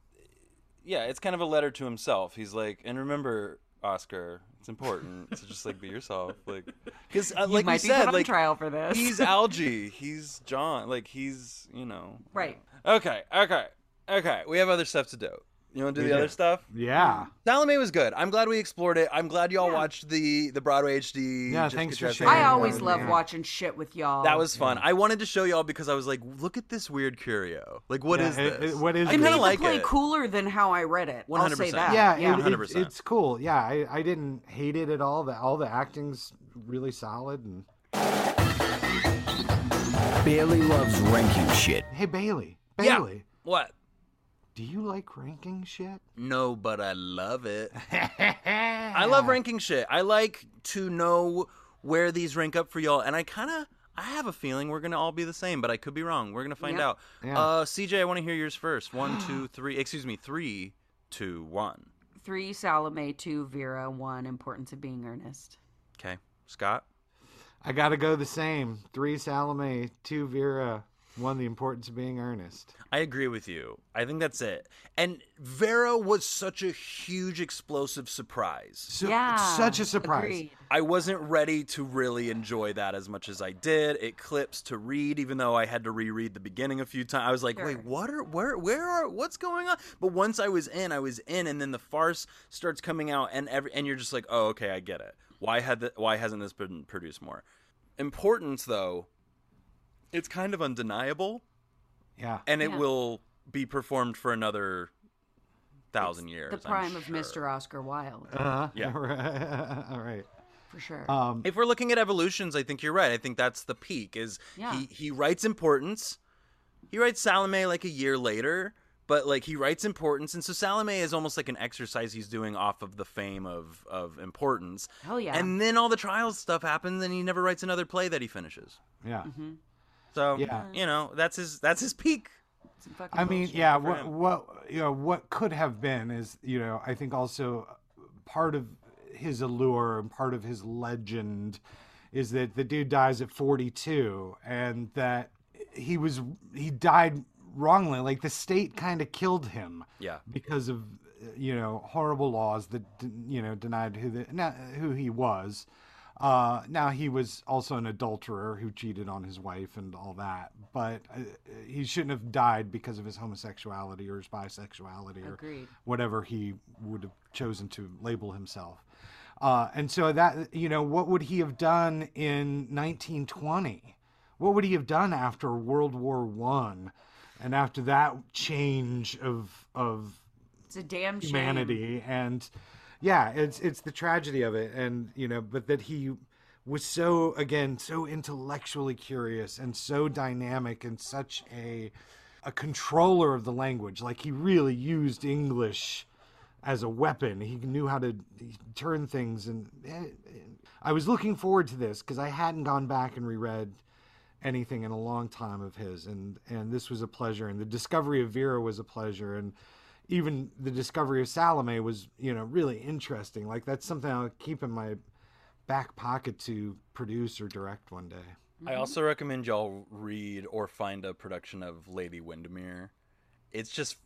yeah, it's kind of a letter to himself. He's like, and remember, Oscar. It's important to just like be yourself, like because uh,
You
like we
might be
said, like
trial for this.
he's Algy, he's John, like he's you know.
right.
Okay, okay, okay. We have other stuff to do. You want to do
We
the
do.
other stuff?
Yeah.
Salome was good. I'm glad we explored it. I'm glad y'all
Yeah.
watched the the Broadway HD.
Yeah,
Jessica
thanks for
Chastain
sharing
I always love
yeah.
watching shit with y'all.
That was fun. I wanted to show y'all because I was like, look at this weird curio. Like, what
Yeah,
is
it-
this?
it- what is
I
It
this?
kind
made
of like
the play
it.
cooler than how I read it.
100%.
Yeah,
yeah.
it- it- it's cool. Yeah, I, I didn't hate it at all. The all the acting's really solid. And
Bailey loves ranking shit.
hey, Bailey,
Yeah.
Bailey,
What?
Do you like ranking shit?
No, but I love it. I love ranking shit. I like to know where these rank up for y'all, and I kind of. I have a feeling we're gonna all be the same, but I could be wrong. We're gonna find
Yeah.
out.
Yeah.
Uh, CJ, I want to hear yours first. One, two, three. Excuse me, three, two, one.
Three Salome, two Vera, one Importance of Being Earnest.
Okay, Scott.
I got to go the same. Three Salome, two Vera, one the importance of being earnest.
I agree with you. I think that's it. And Vera was such a huge, explosive surprise.
So,
yeah.
such a surprise.
Agreed.
I wasn't ready to really enjoy that as much as I did. It clips to read, even though I had to reread the beginning a few times. I was like,
Sure.
"Wait, what are where where are what's going on?" But once I was in, I was in, and then the farce starts coming out, and every and you're just like, "Oh, okay, I get it. Why had the, why hasn't this been produced more?" Importance though, it's kind of undeniable,
Yeah.
and it
Yeah.
will be performed for another thousand years.
The
I'm
prime of
sure.
Mr. Oscar Wilde,
Uh-huh.
Yeah.
All right.
for sure.
Um,
if we're looking at evolutions, I think you're right. I think that's the peak. Is
Yeah.
he he writes importance. He writes Salome like a year later, but like he writes importance, and so Salome is almost like an exercise he's doing off of the fame of of importance.
Hell yeah.
And then all the trials stuff happens, and he never writes another play that he finishes.
yeah.
Mm-hmm.
So
Yeah.
you know that's his that's his peak.
I mean, yeah. What what you know what could have been is you know I think also part of his allure and part of his legend is that the dude dies at 42 and that he was he died wrongly like the state kind of killed him
Yeah.
because of you know horrible laws that you know denied who the not who he was uh now he was also an adulterer who cheated on his wife and all that but uh, he shouldn't have died because of his homosexuality or his bisexuality or
Agreed.
whatever he would have chosen to label himself uh and so that you know what would he have done in 1920 what would he have done after world war one and after that change of of
It's a damn shame.
humanity and yeah it's it's the tragedy of it and you know but that he was so again so intellectually curious and so dynamic and such a a controller of the language. Like he really used english as a weapon. He knew how to turn things and i was looking forward to this because i hadn't gone back and reread anything in a long time of his and and this was a pleasure and the discovery of vera was a pleasure and even the discovery of salome was you know really interesting like that's something i'll keep in my back pocket to produce or direct one day
I also recommend y'all read or find a production of Lady Windermere. It's just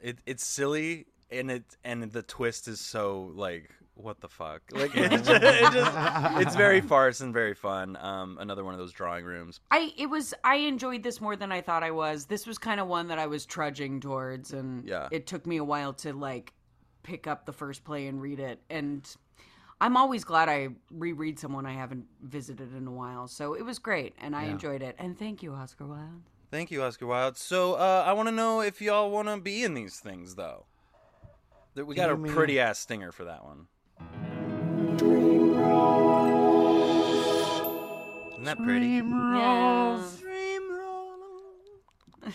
it it's silly and it and the twist is so like what the fuck like it's just, it just it's very farce and very fun. Um, another one of those drawing rooms.
I it was I enjoyed this more than I thought I was. This was kind of one that I was trudging towards, and
Yeah.
it took me a while to like pick up the first play and read it. And I'm always glad I reread someone I haven't visited in a while. So it was great, and I
Yeah.
enjoyed it. And thank you, Oscar Wilde.
Thank you, Oscar Wilde. So uh, I want to know if y'all want to be in these things though. That we got a pretty ass stinger for that one. Isn't that pretty?
Yeah.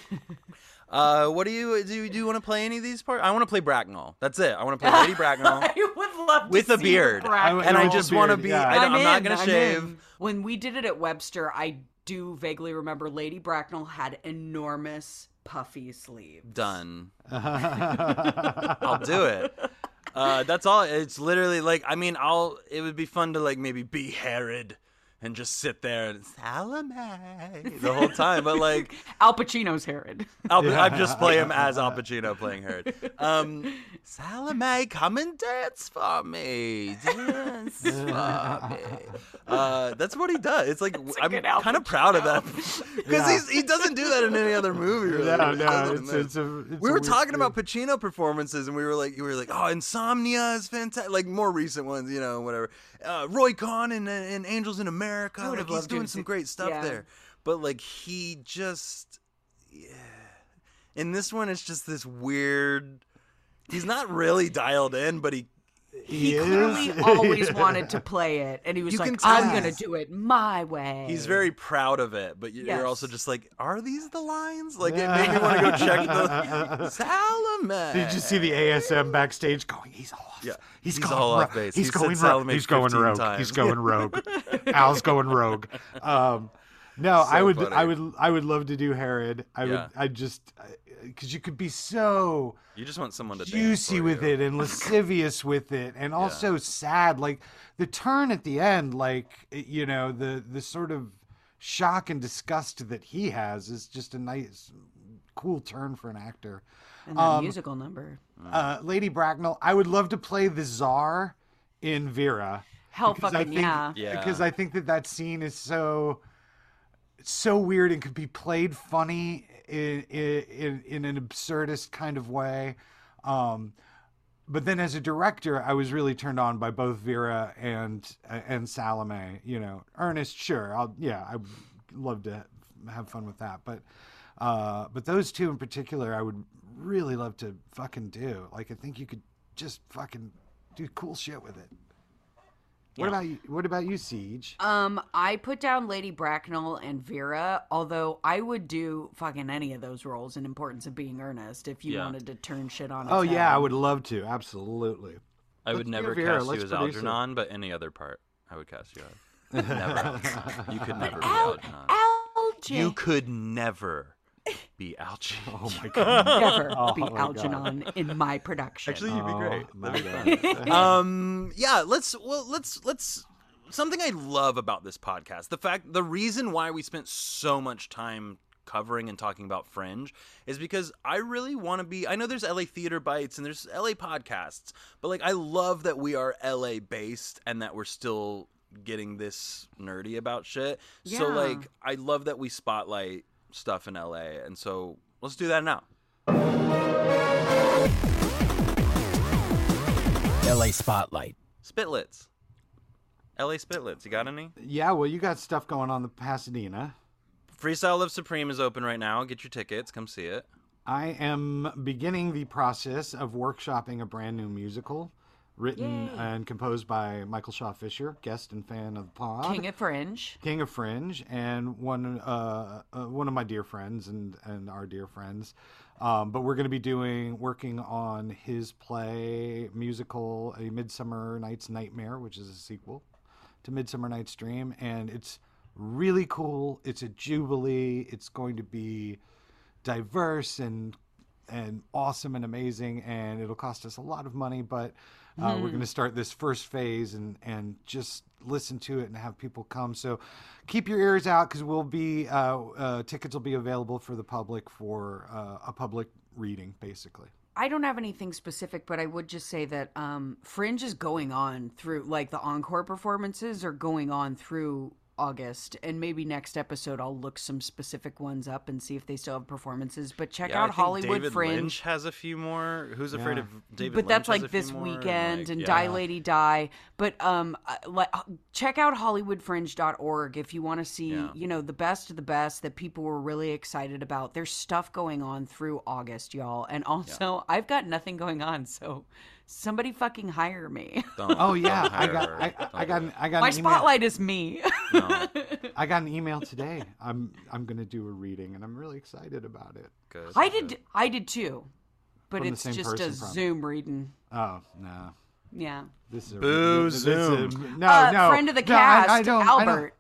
Uh, what do you do? You, do you want to play any of these parts? I want to play Bracknell. That's it. I want to play Lady Bracknell
I would love to
with a
see
beard,
the Bracknell.
and I just want to be.
yeah.
I don't, I'm, not
in,
gonna
I'm
shave.
in. When we did it at Webster, I do vaguely remember Lady Bracknell had enormous puffy sleeves.
Done. I'll do it. Uh, that's all. It's literally like I mean, I'll. It would be fun to like maybe be Herod, and just sit there and Salome the whole time. But like,
Al Pacino's Herod.
Al, I just play him as Al Pacino playing Herod. Um, Salome, come and dance for me, dance for me. Uh, that's what he does. It's like I'm kind of proud of that because
Yeah.
he doesn't do that in any other movie. Really.
No, no,
does it in
it's, it's a. It's
we were talking
thing.
about Pacino performances, and we were like, we were like, oh, Insomnia is fantastic. Like more recent ones, you know, whatever. Uh, Roy Cohn and, and Angels in America. Like, he's doing some great stuff
yeah.
there, but like he just, yeah. In this one, it's just this weird. He's not really dialed in, but he
He, is.
Clearly always wanted to play it, and he was
You
like, "I'm
he's-
gonna do it my way."
He's very proud of it, but you- you're also just like, are these the lines? Like it made me want to go check the Salome.
Did you see the ASM backstage going? He's off.
Yeah.
he's,
He's
going
all
ro-
off base.
He's
He said
going rogue. He's going rogue.
times.
He's going rogue. Al's going rogue. Um, no, I would,
funny.
I would, I would love to do Herod. I
Yeah.
would, I just, because you could be so
You just want someone to
juicy with
you.
it and lascivious with it and also sad like the turn at the end like you know the the sort of shock and disgust that he has is just a nice cool turn for an actor
and that musical number.
uh, lady bracknell i would love to play the czar in vera
Hell
because I
fucking
think-
yeah.
Yeah.
because i think that that scene is so so weird and could be played funny in in, in an absurdist kind of way. Um but then as a director i was really turned on by both vera and and salome you know ernest sure i'll yeah i would love to have fun with that. But uh but those two in particular i would really love to fucking do. Like i think you could just fucking do cool shit with it what about you what about you CJ
Um, I put down Lady Bracknell and Vera, although I would do fucking any of those roles in Importance of Being Earnest if you
Yeah.
wanted to turn shit on.
oh
its
yeah i would love to absolutely
I would
Let's
never
Vera,
cast
let's
you as
produce it.
Algernon, but any other part, I would cast you as. Never. you could never be
Al-
Algernon.
Alge-
You could never be Algernon.
oh my god
never
Oh
be
my God.
Algernon in my production.
Actually, you'd be great.
Oh, my
be
God.
um, yeah. Let's well, let's let's. Something I love about this podcast, the fact, the reason why we spent so much time covering and talking about Fringe is because I really want to be. I know there's LA Theater Bites and there's LA podcasts, but like I love that we are LA based and that we're still getting this nerdy about shit. So like I love that we spotlight stuff in LA, and so let's do that now.
LA Spotlight.
Spitlets. LA Spitlets. You got any?
yeah well you got stuff going on the pasadena
Freestyle Love Supreme is open right now. Get your tickets. Come see it.
I am beginning the process of workshopping a brand new musical written
Yay.
and composed by Michael Shaw Fisher, guest and fan of the pod.
King of Fringe.
King of Fringe, and one uh, uh, one of my dear friends and and our dear friends. Um, but we're going to be doing working on his play musical, A Midsummer Night's Nightmare, which is a sequel to Midsummer Night's Dream, and it's really cool. It's a jubilee. It's going to be diverse and and awesome and amazing, and it'll cost us a lot of money, but uh, we're going to start this first phase and and just listen to it and have people come. So keep your ears out because we'll be uh, uh, tickets will be available for the public for uh, a public reading, basically.
I don't have anything specific, but I would just say that um, Fringe is going on through, like the encore performances are going on through August, and maybe next episode I'll look some specific ones up and see if they still have performances. But check
Yeah, I
out
think
Hollywood
David
Fringe.
Lynch has a few more. Who's afraid of David?
but that's
Lynch
like
has
this
more,
weekend
like,
and
yeah.
Die Lady Die. But um, uh, like uh, check out HollywoodFringe.org if you want to see
Yeah.
you know the best of the best that people were really excited about. There's stuff going on through August, y'all, and also I've got nothing going on, so somebody fucking hire me.
Don't-
Oh yeah, I got. I, I, got an, I got
My
an email.
spotlight is me.
No.
I got an email today. I'm I'm going to do a reading, and I'm really excited about it.
Good.
I did I did too. But
From
it's
same
just a
probably.
Zoom reading.
Oh no.
Yeah.
This is a,
Boo,
this is a-
Zoom.
no,
uh,
no.
friend of the
no, I-
cast,
I don't- I don't-
Albert.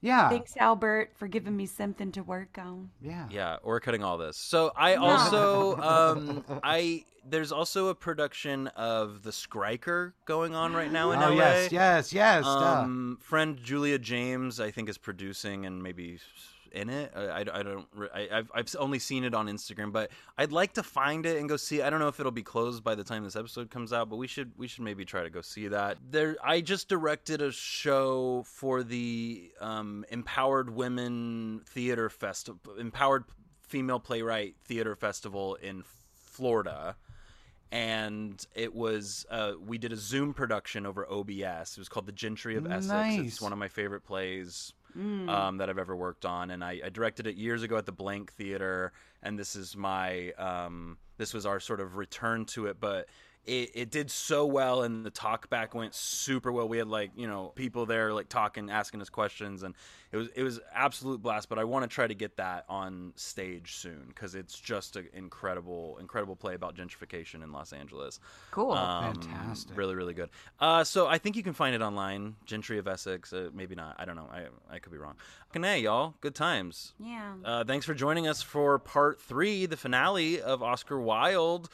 Yeah.
Thanks, Albert, for giving me something to work on.
Yeah.
Yeah, or cutting all this. So I also um I there's also a production of The Skriker going on right now in
Oh
LA.
yes, yes, yes. duh.
Um, friend Julia James, I think, is producing and maybe in it. I, I, don't. I, I've I've only seen it on Instagram, but I'd like to find it and go see. it. I don't know if it'll be closed by the time this episode comes out, but we should we should maybe try to go see that. There, I just directed a show for the um, Empowered Women Theater Festival, Empowered Female Playwright Theater Festival in Florida and it was uh, we did a Zoom production over OBS. It was called The Gentry of Essex.
Nice.
It's one of my favorite plays um, that I've ever worked on, and I, I directed it years ago at the Blank Theater. And this is my um, this was our sort of return to it, but. It, it did so well and the talk back went super well we had like you know people there like talking asking us questions and it was it was absolute blast but i want to try to get that on stage soon because it's just an incredible incredible play about gentrification in los angeles
Cool.
um,
Fantastic.
Really, really good. Uh, so I think you can find it online. Gentry of Essex. Uh, maybe not. I don't know. I, I could be wrong. Fucking hey, y'all. Good times.
yeah.
Uh, thanks for joining us for part three, the finale of Oscar Wilde.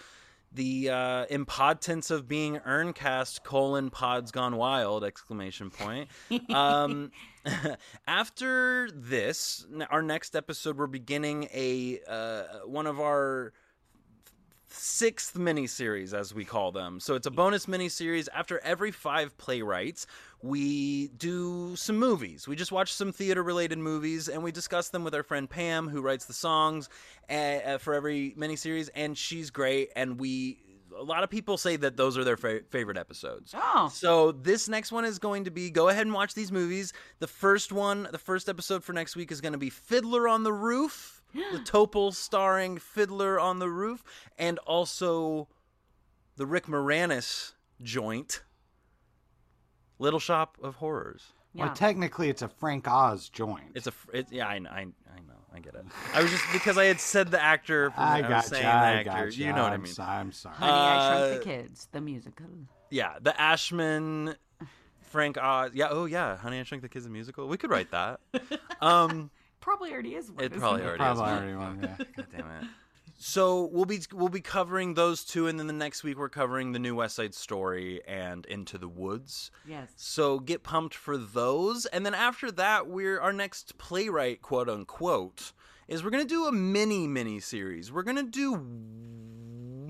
The uh, impotence of being Earncast colon pods gone wild exclamation point. Um, after this, our next episode, we're beginning a uh, one of our sixth miniseries, as we call them. So it's a bonus miniseries. After every five playwrights, we do some movies. We just watch some theater related movies and we discuss them with our friend Pam, who writes the songs uh, uh, for every miniseries. And she's great. And we. A lot of people say that those are their fa- favorite episodes.
Oh.
So this next one is going to be go ahead and watch these movies. The first one, the first episode for next week is going to be Fiddler on the Roof, the Topol starring Fiddler on the Roof, and also the Rick Moranis joint, Little Shop of Horrors.
Yeah.
Well, technically, it's a Frank Oz joint.
It's a fr- it, yeah, I, I I know, I get it. I was just because I had said the actor. From,
I
was
got
saying
you.
the
I
actor.
got
You You know what I
I'm
mean?
so- I'm sorry.
Honey, I Shrunk
uh,
the Kids, the musical.
Yeah, the Ashman, Frank Oz. Yeah, oh yeah, Honey I Shrunk the Kids the musical. We could write that. Um,
Probably already is one.
it
isn't
probably already
Probably
is.
already one. Yeah.
God damn it. So we'll be we'll be covering those two, and then the next week we're covering the new West Side Story and Into the Woods.
Yes.
So get pumped for those, and then after that, we're our next playwright, quote unquote, is we're gonna do a mini mini series. We're gonna do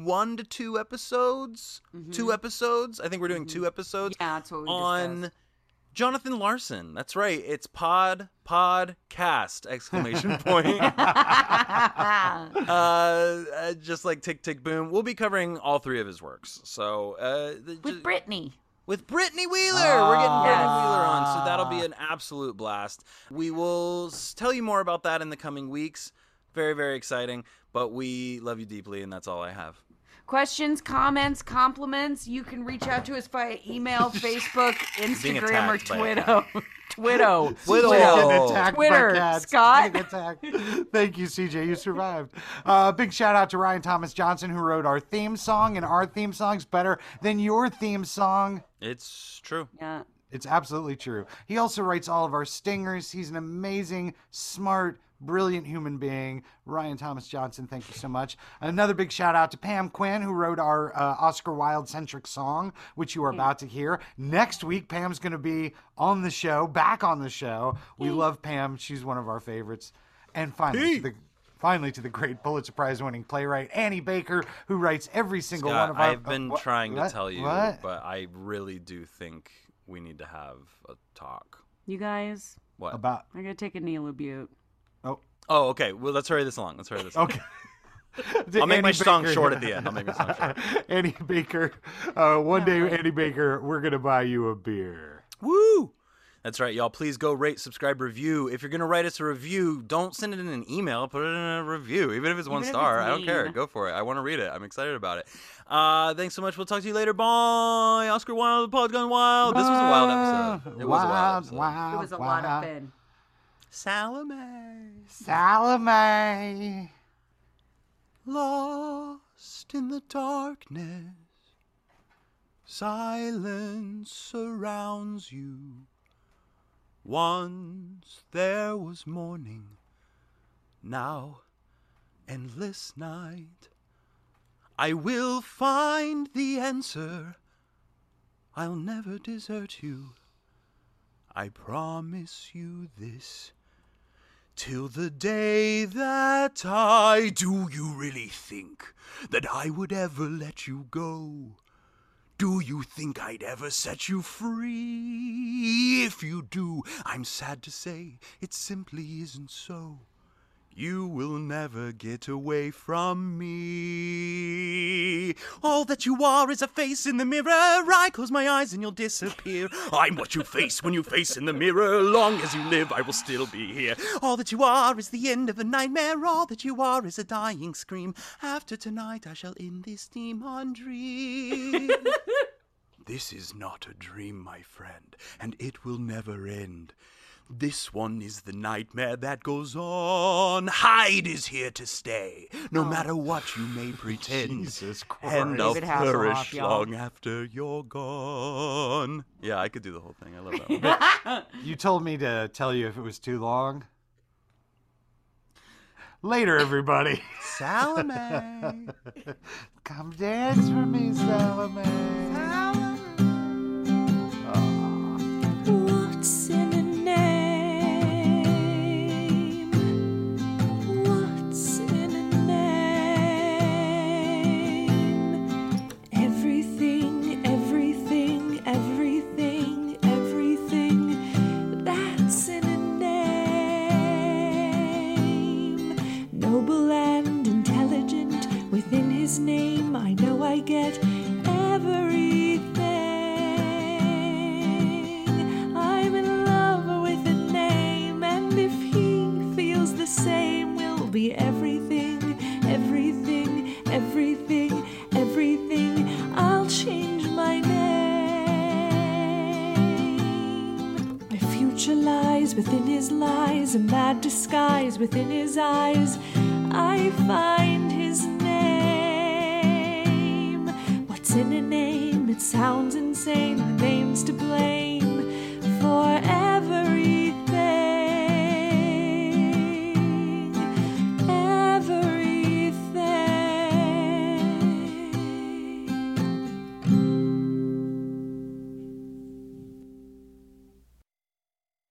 one to two episodes, mm-hmm. two episodes. I think we're doing two mm-hmm. episodes
Yeah, that's what we
on
discussed.
Jonathan Larson. That's right. It's pod podcast exclamation point. uh, uh, just like tick tick boom. We'll be covering all three of his works. So uh,
With
ju-
Brittany.
with Brittany Wheeler. We're getting Brittany
Yes.
Wheeler on, so that'll be an absolute blast. We will tell you more about that in the coming weeks. Very, very exciting. But we love you deeply, and that's all I have.
Questions, comments, compliments, you can reach out to us via email, Facebook, Instagram, or
attacked
Twitter. Twitter.
Twitter.
Getting attacked by
Twitter. Scott.
Thank you, CJ. You survived. Uh, big shout out to Ryan Thomas Johnson, who wrote our theme song, and our theme song's better than your theme song.
It's true.
Yeah.
It's absolutely true. He also writes all of our stingers. He's an amazing, smart, brilliant human being. Ryan Thomas Johnson, thank you so much. Another big shout out to Pam Quinn, who wrote our uh, Oscar Wilde centric song, which you are about to hear. Next week, Pam's going to be on the show, back on the show. We love Pam. She's one of our favorites. And finally, to the finally to the great Pulitzer Prize winning playwright Annie Baker, who writes every single one of our.
I've been
uh, what-
trying to tell you,
What?
but I really do think we need to have a talk.
You guys,
What?
About
I gotta take a Neela Butte.
Oh
oh, okay. Well, let's hurry this along. Let's hurry this. along.
okay.
I'll make my
Annie
song short at the end. I'll make my song short.
Annie Baker, uh, one day, Annie Baker, we're gonna buy you a beer.
Woo! That's right, y'all. Please go rate, subscribe, review. If you're gonna write us a review, don't send it in an email. Put it in a review, even if it's one
Even
star.
it's
I don't care. Go for it. I want to read it. I'm excited about it. Uh, thanks so much. We'll talk to you later. Bye. Oscar Wilde, the pod gone wild. This was a wild episode. It was a wild episode.
wild,
It was a lot of fun.
Salome,
Salome.
lost in the darkness. Silence surrounds you. Once there was morning, now endless night. I will find the answer. I'll never desert you. I promise you this. Till the day that I do you really think that I would ever let you go? Do you think I'd ever set you free? If you do, I'm sad to say it simply isn't so. You will never get away from me. All that you are is a face in the mirror. I close my eyes and you'll disappear. I'm what you face when you face in the mirror. Long as you live, I will still be here. All that you are is the end of a nightmare. All that you are is a dying scream. After tonight, I shall end this demon dream. This is not a dream, my friend, and it will never end. This one is the nightmare that goes on. Hyde is here to stay, no oh. matter what you may pretend.
Jesus Christ.
And I'll
David Hasselhoff,
flourish
y'all.
long after you're gone. Yeah, I could do the whole thing. I love that one.
You told me to tell you if it was too long. Later, everybody.
Salome.
Come dance for me, Salome.
What's his name, I know I get everything. I'm in love with a name, and if he feels the same, we'll be everything, everything, everything, everything. I'll change my name. My future lies within his lies, a mad disguise within his eyes. I find In a name, It sounds insane, the name's to blame. For every